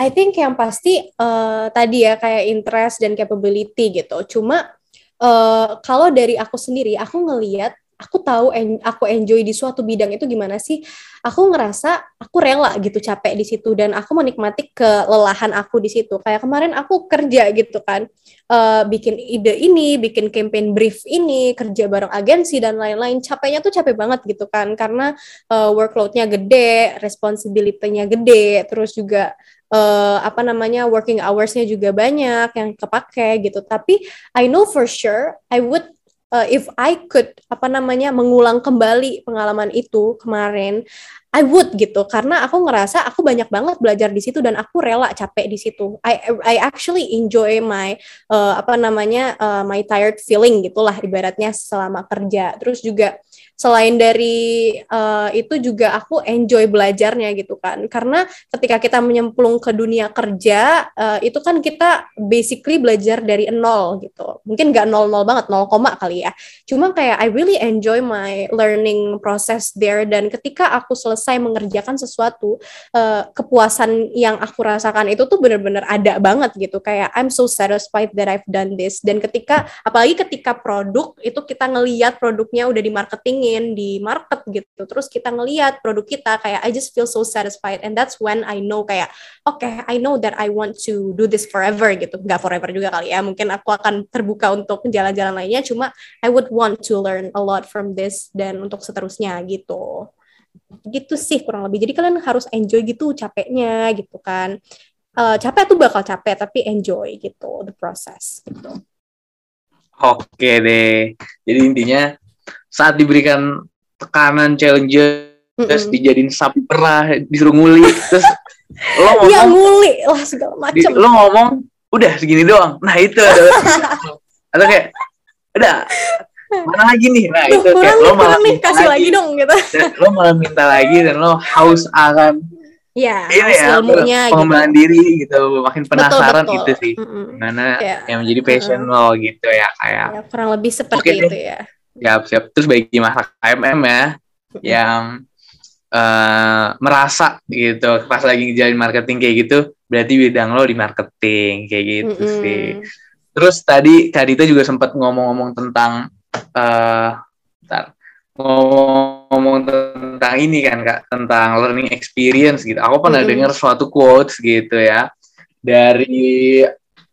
I think yang pasti uh, tadi ya kayak interest dan capability gitu. Cuma uh, kalau dari aku sendiri, aku ngeliat aku tahu en aku enjoy di suatu bidang itu gimana sih? Aku ngerasa aku rela gitu capek di situ dan aku menikmati kelelahan aku di situ. Kayak kemarin aku kerja gitu kan uh, bikin ide ini bikin campaign brief ini kerja bareng agensi dan lain-lain. Capeknya tuh capek banget gitu kan karena uh, workloadnya gede responsibility-nya gede terus juga uh, apa namanya working hoursnya juga banyak yang kepake gitu. Tapi I know for sure I would uh, if I could apa namanya mengulang kembali pengalaman itu kemarin I would gitu karena aku ngerasa aku banyak banget belajar di situ dan aku rela capek di situ. I I actually enjoy my uh, apa namanya uh, my tired feeling gitulah ibaratnya selama kerja. Terus juga selain dari uh, itu juga aku enjoy belajarnya gitu kan. Karena ketika kita menyemplung ke dunia kerja uh, itu kan kita basically belajar dari nol gitu. Mungkin nggak nol nol banget nol koma kali ya. Cuma kayak I really enjoy my learning process there. Dan ketika aku selesai mengerjakan sesuatu uh, kepuasan yang aku rasakan itu tuh bener-bener ada banget gitu. Kayak I'm so satisfied that I've done this. Dan ketika apalagi ketika produk itu kita ngeliat produknya udah di marketing di market gitu. Terus kita ngelihat produk kita kayak I just feel so satisfied and that's when I know kayak oke okay, I know that I want to do this forever gitu. Nggak forever juga kali ya mungkin aku akan terbuka untuk jalan-jalan lainnya. Cuma I would want to learn a lot from this dan untuk seterusnya gitu. Gitu sih kurang lebih. Jadi kalian harus enjoy gitu capeknya gitu kan. Uh, capek tuh bakal capek tapi enjoy gitu the process gitu. Oke deh. Jadi intinya saat diberikan tekanan challenges mm -mm. dijadiin sapi perah disuruh nguli terus lo ngomong ya nguli lah segala macam lo ngomong udah segini doang nah itu ada atau kayak udah mana lagi nih nah Duh, itu kayak lo malah nih, kasih lagi, lagi dong gitu lo malah minta lagi dan lo haus akan ya, ini ya, ilmunya pengembangan gitu. diri gitu makin penasaran betul, betul. gitu sih mm -mm. gimana yeah. yang menjadi passion mm -hmm. lo gitu ya kayak ya, kurang lebih seperti okay, itu ya Siap, siap. Terus bagi masa KMM ya, yang uh, merasa gitu pas lagi ngejalin marketing kayak gitu, berarti bidang lo di marketing kayak gitu mm -hmm. sih. Terus tadi Kak Dita juga sempat ngomong-ngomong tentang uh, ngomong-ngomong tentang ini kan Kak, tentang learning experience gitu. Aku pernah mm -hmm. dengar suatu quotes gitu ya dari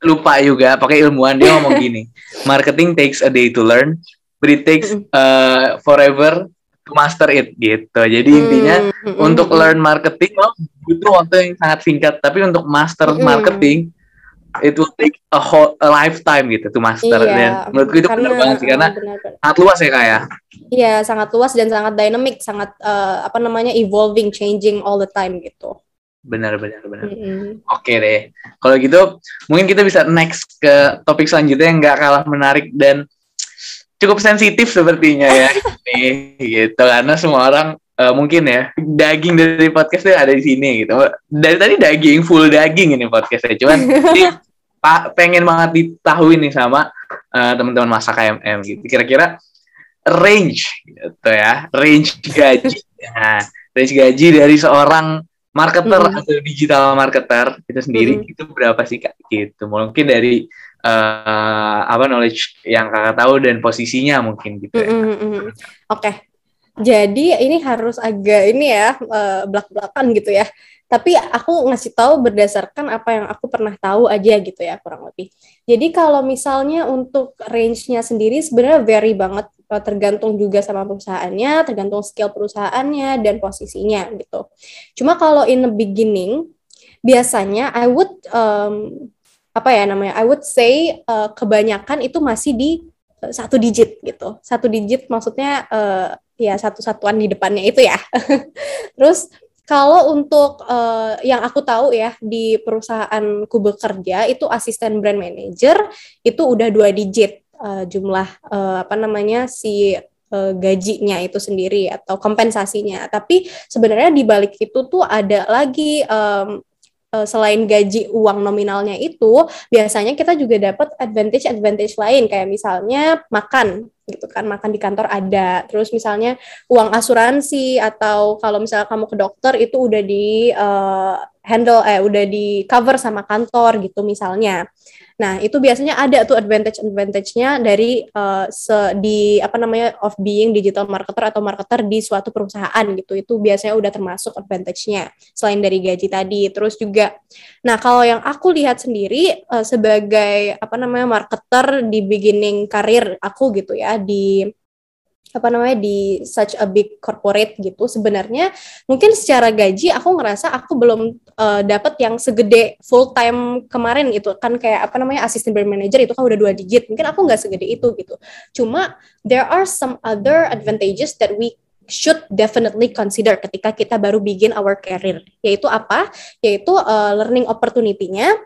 lupa juga pakai ilmuwan dia ngomong gini marketing takes a day to learn but it takes uh, forever to master it gitu. Jadi intinya mm, untuk learn marketing lo butuh waktu yang sangat singkat, tapi untuk master mm. marketing it will take a whole a lifetime gitu to master iya, dan menurutku itu benar banget sih karena bener, bener. sangat luas ya kayak ya. Iya, sangat luas dan sangat dynamic, sangat uh, apa namanya evolving, changing all the time gitu. benar benar benar. Mm-mm. Oke deh. Kalau gitu mungkin kita bisa next ke topik selanjutnya yang nggak kalah menarik dan cukup sensitif sepertinya ya ini gitu karena semua orang eh, mungkin ya daging dari podcastnya ada di sini gitu. Dari tadi daging full daging ini podcastnya cuman ini pak pengen banget ditahui nih sama eh, teman-teman masa KMM gitu. Kira-kira range gitu ya, range gaji. Nah, range gaji dari seorang marketer Mhm. atau digital marketer itu sendiri Mhm. itu berapa sih kak? Gitu. Mungkin dari eh, apa knowledge yang kakak tahu dan posisinya mungkin gitu. Ya. Mm-mm, mm-mm. Oke, jadi ini harus agak ini ya eh, belak-belakan gitu ya. Tapi aku ngasih tahu berdasarkan apa yang aku pernah tahu aja gitu ya kurang lebih. Jadi kalau misalnya untuk range-nya sendiri sebenarnya vary banget eh, tergantung juga sama perusahaannya, tergantung skill perusahaannya dan posisinya gitu. Cuma kalau in the beginning biasanya I would um, apa ya namanya? I would say eh, kebanyakan itu masih di eh, satu digit gitu. Satu digit maksudnya eh, ya satu satuan di depannya itu ya. Terus kalau untuk eh, yang aku tahu ya di perusahaanku bekerja itu asisten brand manager itu udah dua digit eh, jumlah eh, apa namanya si eh, gajinya itu sendiri atau kompensasinya. Tapi sebenarnya di balik itu tuh ada lagi em, eh, selain gaji uang nominalnya itu biasanya kita juga dapat advantage advantage lain kayak misalnya makan gitu kan makan di kantor ada. Terus misalnya uang asuransi atau kalau misalnya kamu ke dokter itu udah di eh, handle eh udah di cover sama kantor gitu misalnya nah itu biasanya ada tuh advantage advantage-nya dari eh, se di apa namanya of being digital marketer atau marketer di suatu perusahaan gitu. Itu biasanya udah termasuk advantage-nya selain dari gaji tadi. Terus juga Nah, kalau yang aku lihat sendiri eh, sebagai apa namanya marketer di beginning karir aku gitu ya di apa namanya di such a big corporate gitu sebenarnya mungkin secara gaji aku ngerasa aku belum eh, dapat yang segede full time kemarin itu kan kayak apa namanya assistant brand manager itu kan udah dua digit mungkin aku nggak segede itu gitu. Cuma there are some other advantages that we should definitely consider ketika kita baru begin our career. Yaitu apa? Yaitu uh, learning opportunity-nya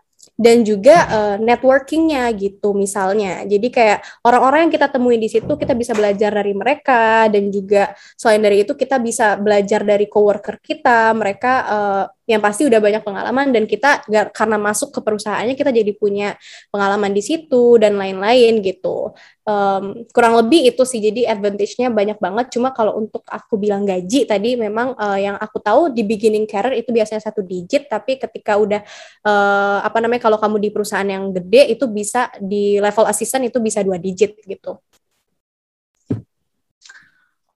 dan juga uh, networking-nya gitu misalnya. Jadi kayak orang-orang yang kita temuin di situ kita bisa belajar dari mereka dan juga selain dari itu kita bisa belajar dari coworker kita. Mereka uh, yang pasti udah banyak pengalaman dan kita karena masuk ke perusahaannya kita jadi punya pengalaman di situ dan lain-lain gitu. Um, kurang lebih itu sih jadi advantage-nya banyak banget. Cuma kalau untuk aku bilang gaji tadi memang uh, yang aku tahu di beginning career itu biasanya satu digit tapi ketika udah eh, apa namanya kalau kamu di perusahaan yang gede itu bisa di level asisten itu bisa dua digit gitu.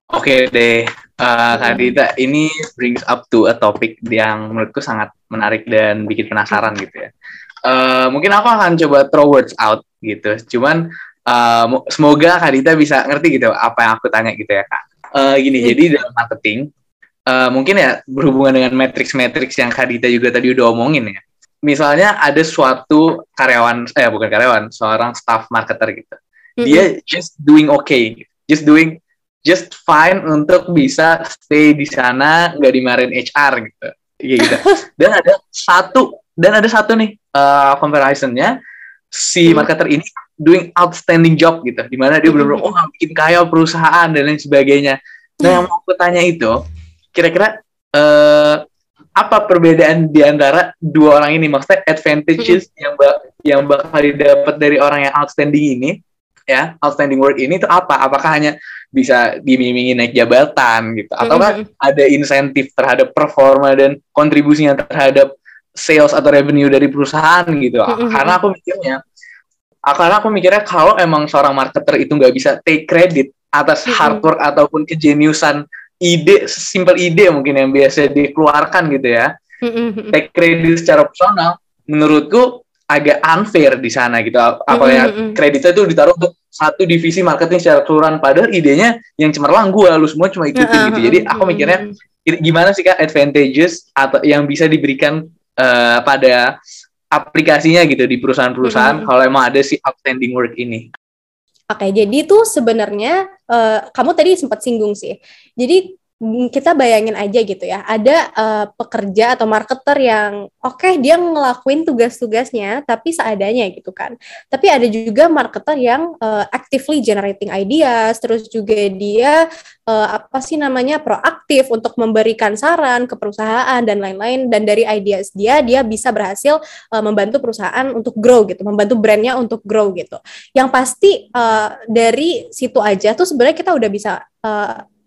Oke deh, Eh, Kak Dita, ini brings up to a topic yang menurutku sangat menarik dan bikin penasaran gitu ya. Eh, mungkin aku akan coba throw words out gitu. Cuman eh, mo- semoga Kak Dita bisa ngerti gitu apa yang aku tanya gitu ya Kak. Eh, gini, Hmm. jadi dalam marketing eh, mungkin ya berhubungan dengan matrix-matrix yang Kak Dita juga tadi udah omongin ya. Misalnya ada suatu karyawan, eh bukan karyawan, seorang staff marketer gitu. Dia just doing okay, just doing just fine untuk bisa stay di sana nggak dimarahin HR gitu. Kayak gitu dan ada satu dan ada satu nih uh, comparisonnya. Si Hmm. marketer ini doing outstanding job gitu di mana dia Hmm. benar-benar oh bikin kaya perusahaan dan lain sebagainya. Nah yang mau aku tanya itu kira-kira eh, apa perbedaan di antara dua orang ini? Maksudnya advantages yang ba- yang bakal didapat dari orang yang outstanding ini ya outstanding work ini itu apa apakah hanya bisa diiming-imingi naik jabatan gitu ataukah Mm-mm. ada insentif terhadap performa dan kontribusinya terhadap sales atau revenue dari perusahaan gitu Mm-mm. karena aku mikirnya karena aku mikirnya kalau emang seorang marketer itu nggak bisa take credit atas Mm-mm. hard work ataupun kejeniusan ide simple ide mungkin yang biasa dikeluarkan gitu ya take credit secara personal menurutku agak unfair di sana gitu apalagi Mm-mm. kreditnya itu ditaruh untuk satu divisi marketing secara keseluruhan padahal idenya yang cemerlang gue lu semua cuma ikutin gitu jadi aku mikirnya gimana sih kak advantages atau yang bisa diberikan eh, pada aplikasinya gitu di perusahaan-perusahaan Mm-mm. kalau emang ada si outstanding work ini Oke, jadi tuh sebenarnya eh, kamu tadi sempat singgung sih. Jadi mm, kita bayangin aja gitu ya, ada uh, pekerja atau marketer yang oke okay, dia ngelakuin tugas-tugasnya tapi seadanya gitu kan. Tapi ada juga marketer yang uh, actively generating ideas, terus juga dia uh, apa sih namanya proaktif untuk memberikan saran ke perusahaan dan lain-lain dan dari ideas dia dia bisa berhasil uh, membantu perusahaan untuk grow gitu, membantu brandnya untuk grow gitu. Yang pasti uh, dari situ aja tuh sebenarnya kita udah bisa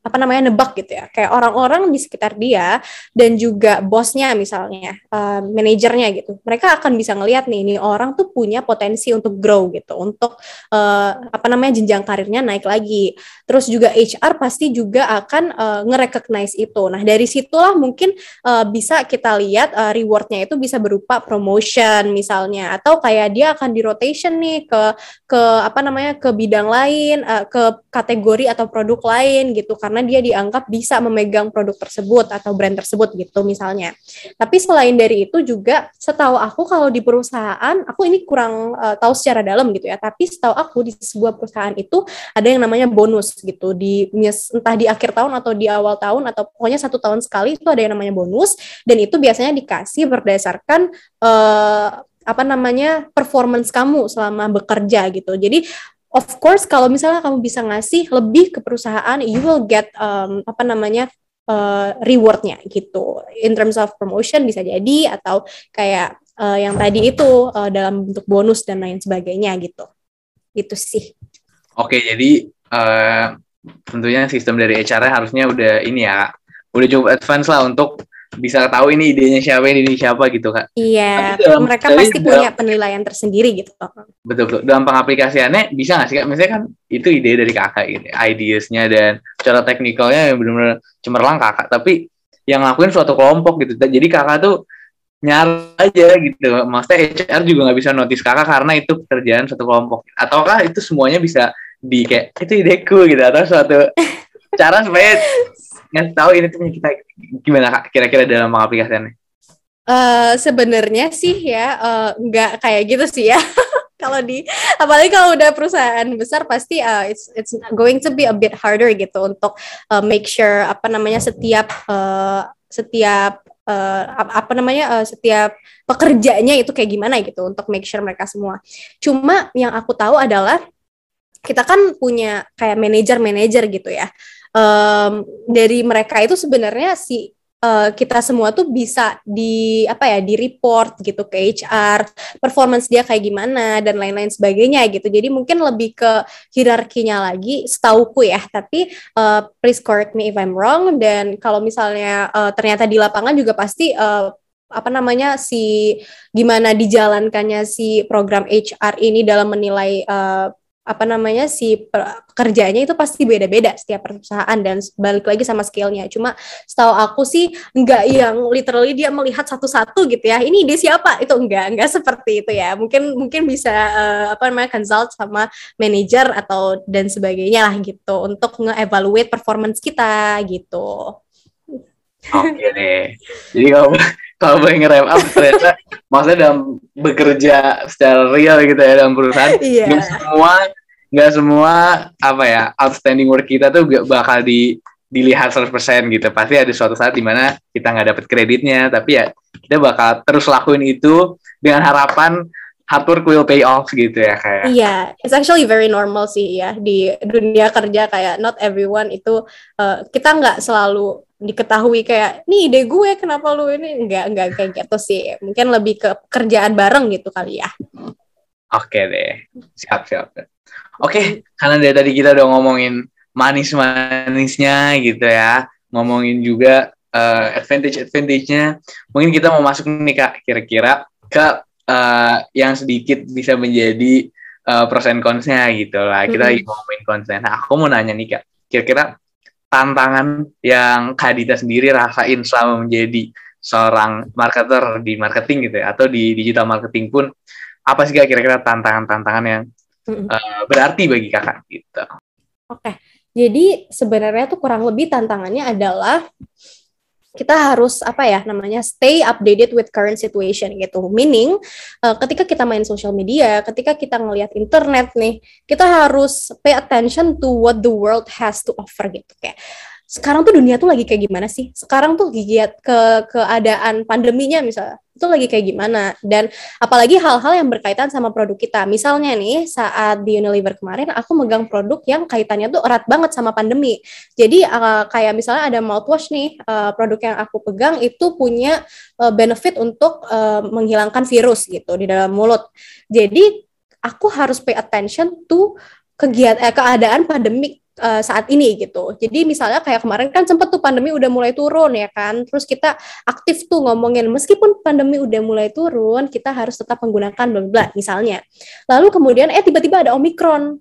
apa namanya nebak gitu ya. Kayak orang-orang di sekitar dia dan juga bosnya misalnya uh, manajernya gitu mereka akan bisa ngelihat nih ini orang tuh punya potensi untuk grow gitu untuk uh, apa namanya jenjang karirnya naik lagi. Terus juga HR pasti juga akan uh, nge-recognize itu. Nah dari situlah mungkin uh, bisa kita lihat uh, rewardnya itu bisa berupa promotion misalnya atau kayak dia akan di rotation nih ke ke apa namanya ke bidang lain uh, ke kategori atau produk lain gitu karena dia dianggap bisa memegang produk tersebut atau brand tersebut gitu misalnya. Tapi selain dari itu juga setahu aku kalau di perusahaan aku ini kurang uh, tahu secara dalam gitu ya, tapi setahu aku di sebuah perusahaan itu ada yang namanya bonus gitu di entah di akhir tahun atau di awal tahun atau pokoknya satu tahun sekali itu ada yang namanya bonus dan itu biasanya dikasih berdasarkan uh, apa namanya performance kamu selama bekerja gitu. Jadi of course kalau misalnya kamu bisa ngasih lebih ke perusahaan you will get um, apa namanya uh, rewardnya gitu. In terms of promotion bisa jadi atau kayak uh, yang tadi itu uh, dalam bentuk bonus dan lain sebagainya gitu. Gitu sih. Oke jadi uh, tentunya sistem dari HR harusnya udah ini ya udah cukup advance lah untuk bisa tahu ini idenya siapa ini siapa gitu kak. Iya, dalam, mereka pasti dalam, punya penilaian tersendiri gitu. Betul betul. Dalam pengaplikasiannya bisa nggak sih kak? Misalnya kan itu ide dari kakak gitu, ideasnya dan cara teknikalnya yang benar-benar cemerlang kakak. Tapi yang ngelakuin suatu kelompok gitu. Jadi kakak tuh nyar aja gitu. Maksudnya HR juga nggak bisa notice kakak karena itu pekerjaan satu kelompok. Ataukah itu semuanya bisa di kayak itu ideku gitu atau suatu cara supaya nggak tahu ini tuh kita gimana kira-kira dalam pengaplikasiannya? Uh, Sebenarnya sih ya uh, nggak kayak gitu sih ya. kalau di apalagi kalau udah perusahaan besar pasti uh, it's it's going to be a bit harder gitu untuk uh, make sure apa namanya setiap uh, setiap uh, apa namanya uh, setiap pekerjanya itu kayak gimana gitu untuk make sure mereka semua. Cuma yang aku tahu adalah kita kan punya kayak manajer-manajer gitu ya um, dari mereka itu sebenarnya si uh, kita semua tuh bisa di apa ya di report gitu ke HR performance dia kayak gimana dan lain-lain sebagainya gitu. Jadi mungkin lebih ke hierarkinya lagi setauku ya. Tapi uh, please correct me if I'm wrong dan kalau misalnya uh, ternyata di lapangan juga pasti uh, apa namanya si gimana dijalankannya si program HR ini dalam menilai uh, apa namanya si pekerjaannya itu pasti beda-beda setiap perusahaan dan balik lagi sama skillnya. Cuma setahu aku sih nggak yang literally dia melihat satu-satu gitu ya. Ini ide siapa? Itu enggak, enggak seperti itu ya. Mungkin mungkin bisa uh, apa namanya consult sama manager atau dan sebagainya lah gitu untuk nge-evaluate performance kita gitu. Oke deh. Jadi kalau kalau boleh nge up ternyata maksudnya dalam bekerja secara real gitu ya dalam perusahaan yeah. Gak semua nggak semua apa ya outstanding work kita tuh gak bakal di dilihat 100% gitu pasti ada suatu saat di mana kita nggak dapet kreditnya tapi ya kita bakal terus lakuin itu dengan harapan hard work will pay off gitu ya kayak iya yeah, it's actually very normal sih ya di dunia kerja kayak not everyone itu uh, kita nggak selalu diketahui kayak nih ide gue kenapa lu ini nggak nggak kayak gitu sih mungkin lebih ke kerjaan bareng gitu kali ya oke deh siap siap Oke, okay, karena dari tadi kita udah ngomongin manis-manisnya gitu ya, ngomongin juga uh, advantage-advantage-nya. Mungkin kita mau masuk nih Kak, kira-kira ke uh, yang sedikit bisa menjadi uh, pros and cons-nya gitu lah. Kita mm -hmm. lagi ngomongin konsen. Nah, aku mau nanya nih Kak, kira-kira tantangan yang Kak Dita sendiri rasain selama menjadi seorang marketer di marketing gitu ya, atau di digital marketing pun, apa sih kira-kira tantangan-tantangan yang uh, berarti bagi kakak gitu. Oke, okay. jadi sebenarnya tuh kurang lebih tantangannya adalah kita harus apa ya namanya stay updated with current situation gitu. Meaning uh, ketika kita main social media, ketika kita ngelihat internet nih, kita harus pay attention to what the world has to offer gitu kayak sekarang tuh dunia tuh lagi kayak gimana sih? Sekarang tuh giat ke keadaan pandeminya misalnya itu lagi kayak gimana dan apalagi hal-hal yang berkaitan sama produk kita. Misalnya nih saat di Unilever kemarin aku megang produk yang kaitannya tuh erat banget sama pandemi. Jadi uh, kayak misalnya ada mouthwash nih uh, produk yang aku pegang itu punya uh, benefit untuk uh, menghilangkan virus gitu di dalam mulut. Jadi aku harus pay attention to kegiatan eh, keadaan pandemik uh, saat ini gitu. Jadi misalnya kayak kemarin kan sempat tuh pandemi udah mulai turun ya kan. Terus kita aktif tuh ngomongin meskipun pandemi udah mulai turun, kita harus tetap menggunakan bla bla misalnya. Lalu kemudian eh tiba-tiba ada Omikron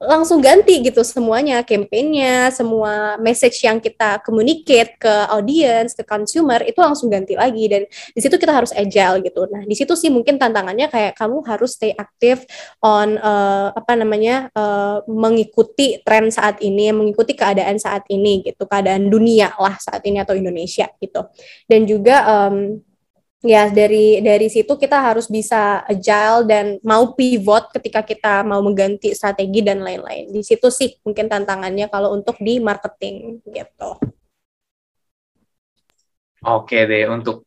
langsung ganti gitu semuanya campaignnya semua message yang kita communicate ke audience ke consumer itu langsung ganti lagi. Dan di situ kita harus agile gitu. Nah di situ sih mungkin tantangannya kayak kamu harus stay aktif on uh, apa namanya uh, mengikuti tren saat ini mengikuti keadaan saat ini gitu keadaan dunia lah saat ini atau Indonesia gitu. Dan juga um, ya dari dari situ kita harus bisa agile dan mau pivot ketika kita mau mengganti strategi dan lain-lain. Di situ sih mungkin tantangannya kalau untuk di marketing gitu. Oke deh untuk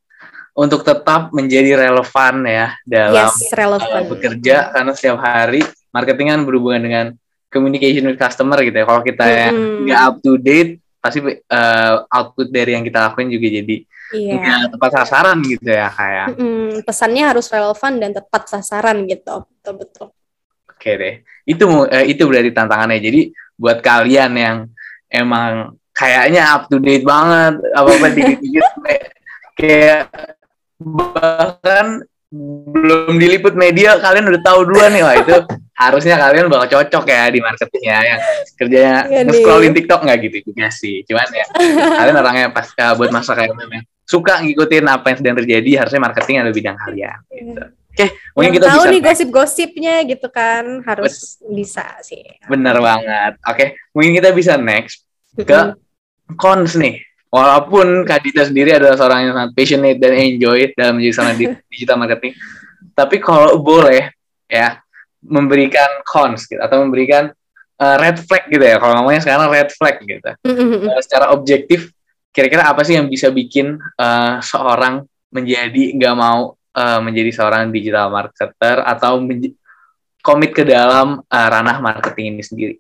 untuk tetap menjadi relevan ya dalam yes, relevan. Uh, bekerja karena setiap hari marketing kan berhubungan dengan communication with customer gitu ya. Kalau kita mm -hmm. nggak up to date pasti uh, output dari yang kita lakuin juga jadi iya. nggak tepat sasaran gitu ya kayak mm -hmm. pesannya harus relevan dan tepat sasaran gitu. Betul betul. Oke deh. Itu uh, itu berarti tantangannya. Jadi buat kalian yang emang kayaknya up to date banget apa apa dikit dikit kayak bahkan belum diliput media kalian udah tahu duluan nih lah itu harusnya kalian bakal cocok ya di marketing ya yang kerjanya ya, scrolling TikTok. Nggak gitu juga sih. Cuman ya kalian orangnya pas uh, buat masa kayak yang suka ngikutin apa yang sedang terjadi harusnya marketing ada bidang kalian. Gitu. Oke, okay, mungkin kita tahu bisa nih gosip-gosipnya gitu kan harus Bet bisa sih. Bener banget. Oke, okay, mungkin kita bisa next ke cons nih. Walaupun Kak Dita sendiri adalah seorang yang sangat passionate dan enjoy dalam menjadi seorang digital marketing, tapi kalau boleh ya memberikan cons gitu atau memberikan uh, red flag gitu ya. Kalau ngomongnya sekarang red flag gitu. Uh, secara objektif kira-kira apa sih yang bisa bikin uh, seorang menjadi nggak mau uh, menjadi seorang digital marketer atau komit ke dalam uh, ranah marketing ini sendiri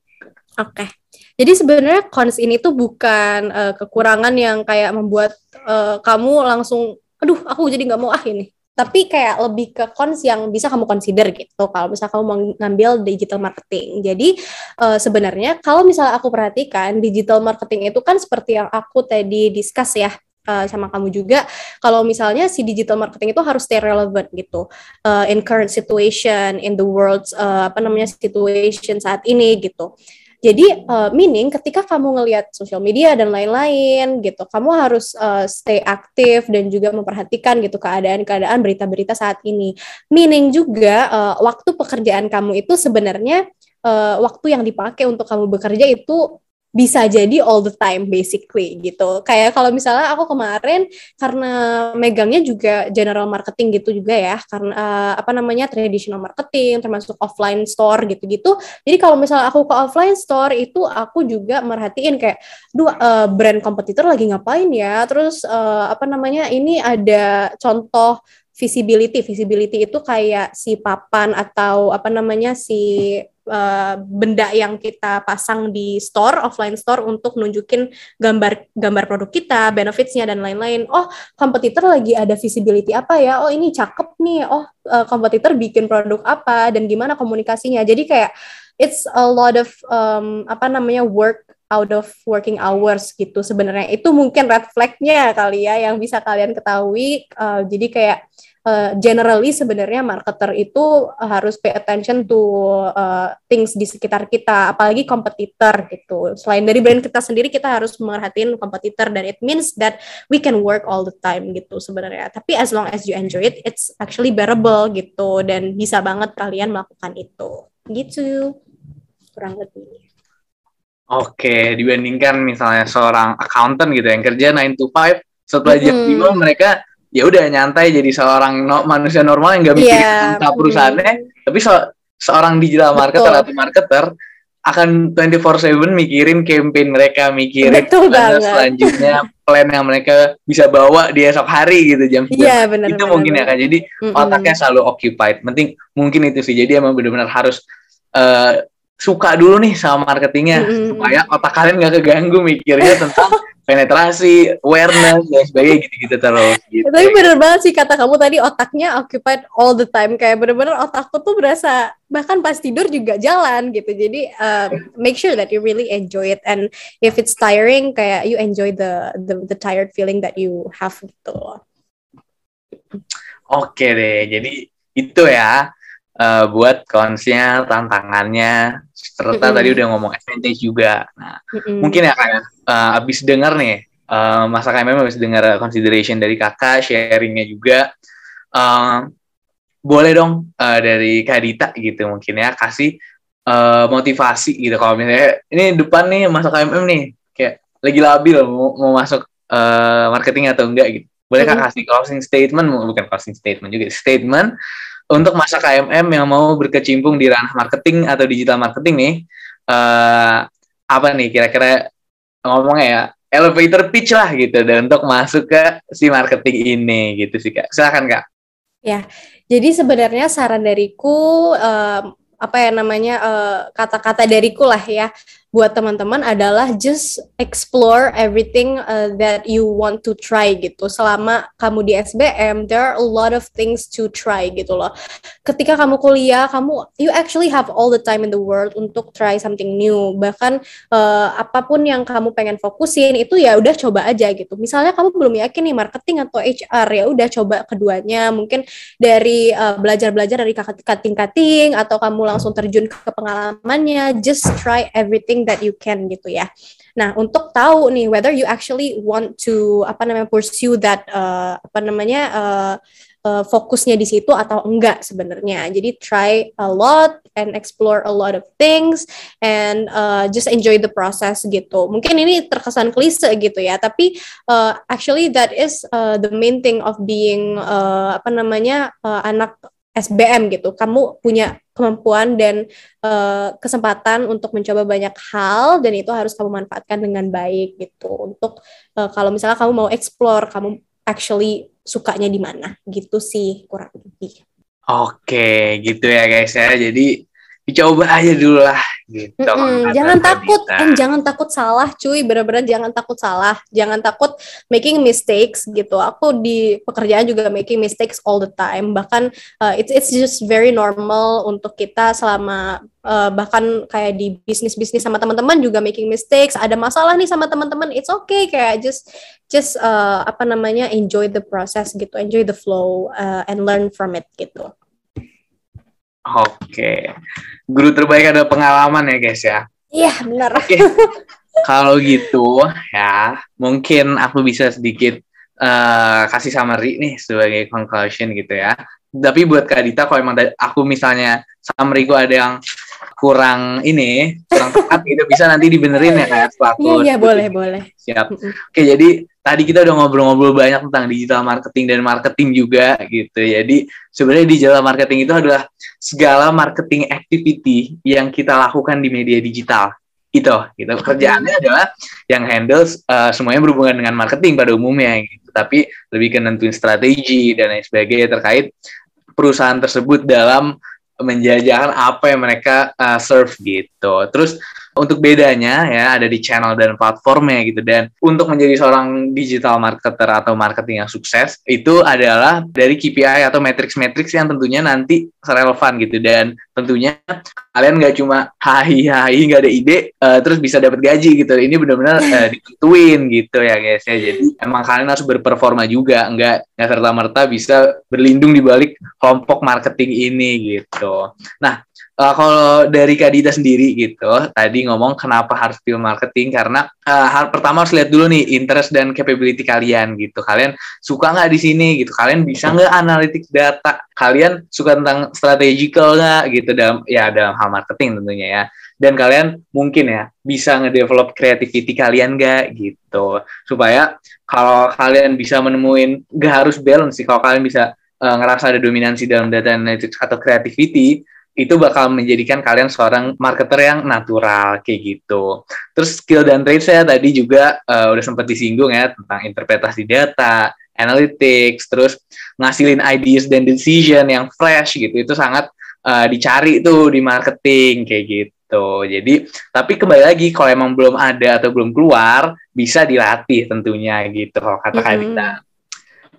oke okay. Jadi sebenarnya cons ini tuh bukan uh, kekurangan yang kayak membuat uh, kamu langsung, aduh aku jadi nggak mau ah ini tapi kayak lebih ke cons yang bisa kamu consider gitu kalau misalnya kamu mau ngambil digital marketing. Jadi uh, sebenarnya kalau misalnya aku perhatikan digital marketing itu kan seperti yang aku tadi discuss ya uh, sama kamu juga. Kalau misalnya si digital marketing itu harus stay relevant gitu uh, in current situation in the world uh, apa namanya situation saat ini gitu jadi uh, meaning ketika kamu ngelihat sosial media dan lain-lain gitu, kamu harus uh, stay aktif dan juga memperhatikan gitu keadaan-keadaan berita-berita saat ini. Meaning juga uh, waktu pekerjaan kamu itu sebenarnya uh, waktu yang dipakai untuk kamu bekerja itu bisa jadi all the time basically gitu. Kayak kalau misalnya aku kemarin karena megangnya juga general marketing gitu juga ya, karena uh, apa namanya traditional marketing termasuk offline store gitu-gitu. Jadi kalau misalnya aku ke offline store itu aku juga merhatiin kayak dua uh, brand kompetitor lagi ngapain ya. Terus uh, apa namanya ini ada contoh visibility. Visibility itu kayak si papan atau apa namanya si uh, benda yang kita pasang di store offline store untuk nunjukin gambar gambar produk kita benefitsnya dan lain-lain. Oh kompetitor lagi ada visibility apa ya? Oh ini cakep nih. Oh uh, kompetitor bikin produk apa? Dan gimana komunikasinya? Jadi kayak it's a lot of um, apa namanya work out of working hours gitu sebenarnya. Itu mungkin red flagnya kali ya yang bisa kalian ketahui. Uh, jadi kayak uh, generally sebenarnya marketer itu harus pay attention to uh, things di sekitar kita, apalagi kompetitor gitu. Selain dari brand kita sendiri, kita harus merhatiin kompetitor dan it means that we can work all the time gitu sebenarnya. Tapi as long as you enjoy it, it's actually bearable gitu dan bisa banget kalian melakukan itu. Gitu. Kurang lebih. Oke, dibandingkan misalnya seorang accountant gitu yang kerja 9 to 5, setelah jam mm -hmm. 5 mereka ya udah nyantai jadi seorang no, manusia normal yang gak mikirin yeah. tentang perusahaannya mm. tapi so, seorang digital marketer Betul. atau marketer akan 24/7 mikirin campaign mereka, mikirin Betul banget. selanjutnya plan yang mereka bisa bawa di esok hari gitu jam 9 Iya benar. itu benar, mungkin ya benar. kan jadi Mm-mm. otaknya selalu occupied penting mungkin itu sih jadi emang benar-benar harus eh, suka dulu nih sama marketingnya. Mm-mm. supaya otak kalian nggak keganggu mikirnya tentang penetrasi awareness dan sebagainya gitu-gitu terus gitu. Tapi bener banget sih kata kamu tadi otaknya occupied all the time. Kayak bener-bener otakku tuh berasa bahkan pas tidur juga jalan gitu. Jadi um, make sure that you really enjoy it. And if it's tiring kayak you enjoy the the, the tired feeling that you have gitu. Oke deh jadi itu ya eh, buat konsnya tantangannya. Serta Mm-mm. tadi udah ngomong advantage juga. Nah Mm-mm. mungkin ya kayak uh, abis dengar nih uh, masa KMM abis dengar consideration dari kakak sharingnya juga uh, boleh dong uh, dari Kak Dita gitu mungkin ya kasih uh, motivasi gitu. Kalau misalnya ini depan nih masa KMM nih kayak lagi labil mau, mau masuk uh, marketing atau enggak gitu. Boleh kak kasih closing statement bukan closing statement juga statement untuk masa KMM yang mau berkecimpung di ranah marketing atau digital marketing nih eh apa nih kira-kira ngomongnya ya? Elevator pitch lah gitu dan untuk masuk ke si marketing ini gitu sih kak. Silakan kak. Jadi sebenarnya saran dariku em, apa ya namanya eh, kata-kata dariku lah ya buat teman-teman adalah just explore everything uh, that you want to try gitu. Selama kamu di SBM, there are a lot of things to try gitu loh. Ketika kamu kuliah, kamu you actually have all the time in the world untuk try something new. Bahkan eh, apa pun yang kamu pengen fokusin itu ya udah coba aja gitu. Misalnya kamu belum yakin nih marketing atau HR ya udah coba keduanya. Mungkin dari uh, belajar-belajar dari cutting-cutting atau kamu langsung terjun ke pengalamannya just try everything that you can gitu ya. Nah untuk tahu nih whether you actually want to apa namanya pursue that uh, apa namanya uh, uh, fokusnya di situ atau enggak sebenarnya. Jadi try a lot and explore a lot of things and uh, just enjoy the process gitu. Mungkin ini terkesan klise gitu ya tapi uh, actually that is uh, the main thing of being uh, apa namanya uh, anak SBM gitu. Kamu punya kemampuan dan uh, kesempatan untuk mencoba banyak hal dan itu harus kamu manfaatkan dengan baik gitu. Untuk uh, kalau misalnya kamu mau explore, kamu actually sukanya di mana gitu sih kurang lebih. oke gitu ya guys ya jadi dicoba aja dulu lah gitu kalau kata jangan takut, and jangan takut salah, cuy. Bener-bener jangan takut salah, jangan takut making mistakes gitu. Aku di pekerjaan juga making mistakes all the time. Bahkan uh, it's it's just very normal untuk kita selama uh, bahkan kayak di bisnis bisnis sama teman-teman juga making mistakes. Ada masalah nih sama teman-teman, it's okay. Kayak just just uh, apa namanya enjoy the process gitu, enjoy the flow uh, and learn from it gitu. Oke guru terbaik ada pengalaman ya guys ya Iya benar. Oke, kalau gitu ya mungkin aku bisa sedikit eh, kasih summary nih sebagai conclusion gitu ya. Tapi buat Kak Dita, kalau emang aku misalnya summary ku ada yang kurang ini, kurang tepat gitu, bisa nanti dibenerin ya kayak aku Iya iya boleh boleh. Siap. Oke, jadi tadi kita udah ngobrol-ngobrol banyak tentang digital marketing dan marketing juga gitu. Jadi sebenarnya digital marketing itu adalah segala marketing activity yang kita lakukan di media digital. Itu, gitu. Kerjaannya adalah yang handles uh, semuanya berhubungan dengan marketing pada umumnya gitu. Tapi lebih ke nentuin strategi dan lain sebagainya terkait perusahaan tersebut dalam menjajakan apa yang mereka uh, serve gitu. Terus untuk bedanya ya ada di channel dan platformnya gitu. Dan untuk menjadi seorang digital marketer atau marketing yang sukses itu adalah dari KPI atau matrix-matrix yang tentunya nanti relevan gitu. Dan tentunya kalian nggak cuma hai hai nggak ada ide eh, terus bisa dapat gaji gitu. Ini benar-benar eh, ditentuin gitu ya guys ya. Jadi emang kalian harus berperforma juga. Nggak nggak serta merta bisa berlindung di balik kelompok marketing ini gitu. Nah Uh, kalau dari Kak Dita sendiri gitu, tadi ngomong kenapa harus pilih marketing karena uh, hal pertama harus lihat dulu nih interest dan capability kalian gitu. Kalian suka nggak di sini gitu? Kalian bisa nggak analytics data? Kalian suka tentang strategical nggak gitu dalam ya dalam hal marketing tentunya ya. Dan kalian mungkin ya bisa ngedevelop creativity kalian nggak gitu supaya kalau kalian bisa menemuin nggak harus balance sih kalau kalian bisa uh, ngerasa ada dominansi dalam data analytics atau creativity itu bakal menjadikan kalian seorang marketer yang natural kayak gitu. Terus skill dan trade saya tadi juga uh, udah sempat disinggung ya tentang interpretasi data, analytics, terus ngasilin ideas dan decision yang fresh gitu. Itu sangat uh, dicari tuh di marketing kayak gitu. Jadi, tapi kembali lagi kalau emang belum ada atau belum keluar, bisa dilatih tentunya gitu kalau kata mm -hmm.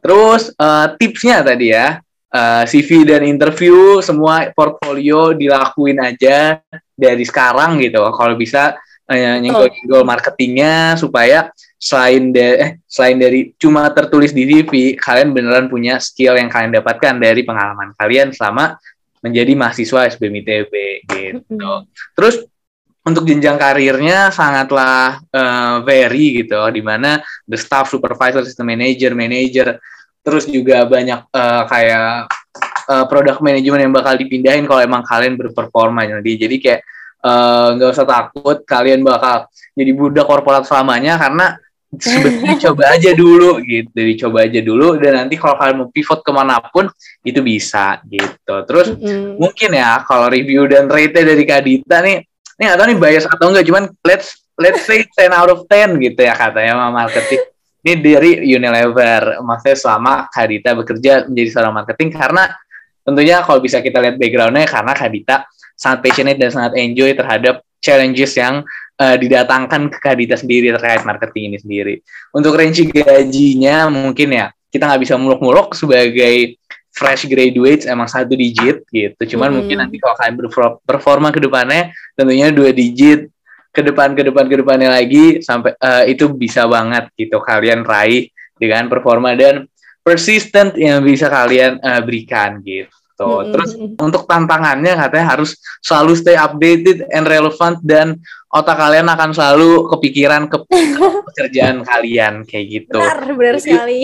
Terus uh, tipsnya tadi ya, uh, eh, CV dan interview semua portfolio dilakuin aja dari sekarang gitu. Kalau bisa uh, nyenggol-nyenggol marketingnya supaya selain dari eh, selain dari cuma tertulis di CV kalian beneran punya skill yang kalian dapatkan dari pengalaman kalian selama menjadi mahasiswa SBM ITB gitu. Terus untuk jenjang karirnya sangatlah uh, very gitu, di mana the staff supervisor, system manager, manager terus juga banyak uh, kayak uh, product management yang bakal dipindahin kalau emang kalian berperforma jadi jadi kayak eh, nggak uh, usah takut kalian bakal jadi budak korporat selamanya karena sebetulnya coba aja dulu gitu. Dicoba aja dulu dan nanti kalau kalian mau pivot ke mana pun itu bisa gitu. Terus mm -hmm. mungkin ya kalau review dan rate dari Kadita nih ini nggak tahu nih bias atau enggak cuman let's let's say 10 out of 10 gitu ya katanya sama marketing ini dari Unilever maksudnya selama Kadita bekerja menjadi seorang marketing karena tentunya kalau bisa kita lihat backgroundnya karena Kadita sangat passionate dan sangat enjoy terhadap challenges yang uh, didatangkan ke Kadita sendiri terkait marketing ini sendiri. Untuk range gajinya mungkin ya kita nggak bisa muluk-muluk sebagai fresh graduates emang satu digit gitu. Cuman hmm. mungkin nanti kalau kalian berperforma ke depannya tentunya dua digit ke depan ke depan ke depannya lagi sampai uh, itu bisa banget gitu kalian raih dengan performa dan persistent yang bisa kalian uh, berikan gitu. Mm-hmm. Terus untuk tantangannya katanya harus selalu stay updated and relevant dan otak kalian akan selalu kepikiran ke pekerjaan kalian kayak gitu. Benar, benar jadi, sekali.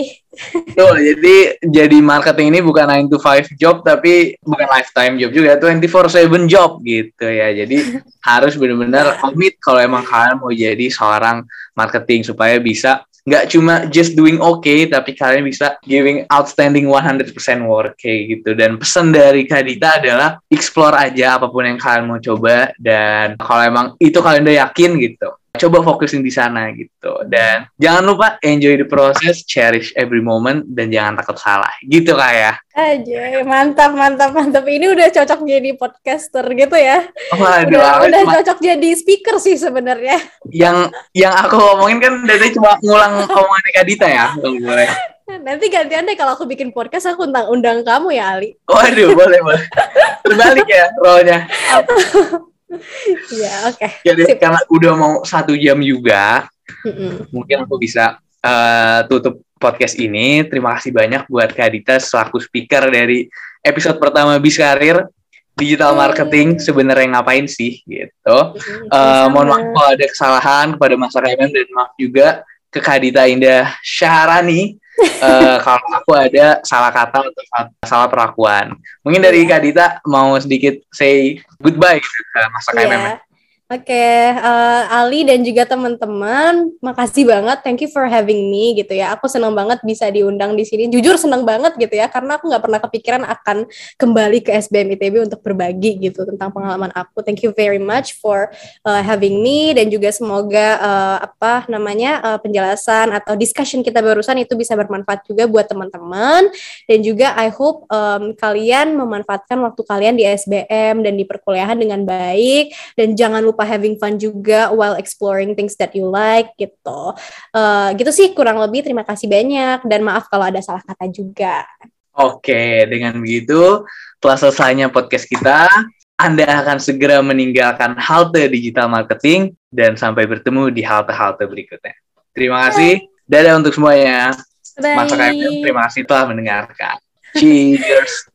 Tuh, jadi jadi marketing ini bukan 9 to 5 job tapi bukan lifetime job juga, 24/7 job gitu ya. Jadi harus benar-benar komit kalau emang kalian mau jadi seorang marketing supaya bisa nggak cuma just doing okay tapi kalian bisa giving outstanding 100% work kayak gitu. Dan pesan dari Kadita adalah explore aja apa pun yang kalian mau coba dan kalau emang itu kalian udah yakin gitu coba fokusin di sana gitu. Dan jangan lupa enjoy the process cherish every moment dan jangan takut salah. Gitu kayak aja mantap mantap mantap. Ini udah cocok jadi podcaster gitu ya. Waduh, udah, udah cocok jadi speaker sih sebenarnya. Yang yang aku ngomongin kan dari cuma ngulang omongan Kadita ya kalau boleh. Nanti gantian deh kalau aku bikin podcast aku undang undang kamu ya Ali. Waduh, boleh boleh. Terbalik ya role-nya. Iya, oke. Okay. Jadi karena udah mau satu jam juga, mm-hmm. mungkin aku bisa uh, tutup podcast ini. Terima kasih banyak buat Kak Dita selaku speaker dari episode pertama Bis Karir digital marketing sebenarnya ngapain sih gitu. Uh, mohon maaf kalau ada kesalahan kepada Mas Raymond dan maaf juga ke Kadita Indah Syahrani uh, kalau aku ada salah kata atau salah perlakuan. Mungkin dari Kadita mau sedikit say goodbye gitu ke masa yeah. KMM. Oke, okay, uh, eh, Ali dan juga teman-teman, makasih banget, thank you for having me gitu ya. Aku senang banget bisa diundang di sini. Jujur senang banget gitu ya, karena aku nggak pernah kepikiran akan kembali ke SBM ITB untuk berbagi gitu tentang pengalaman aku. Thank you very much for uh, having me dan juga semoga uh, apa namanya uh, penjelasan atau discussion kita barusan itu bisa bermanfaat juga buat teman-teman dan juga I hope um, kalian memanfaatkan waktu kalian di SBM dan di perkuliahan dengan baik dan jangan lupa lupa having fun juga while exploring things that you like gitu. Uh, gitu sih kurang lebih terima kasih banyak dan maaf kalau ada salah kata juga. Oke, dengan begitu telah selesainya podcast kita. Anda akan segera meninggalkan halte digital marketing dan sampai bertemu di halte-halte berikutnya. Terima kasih. Dadah untuk semuanya. Bye. Masa terima kasih telah mendengarkan. Cheers.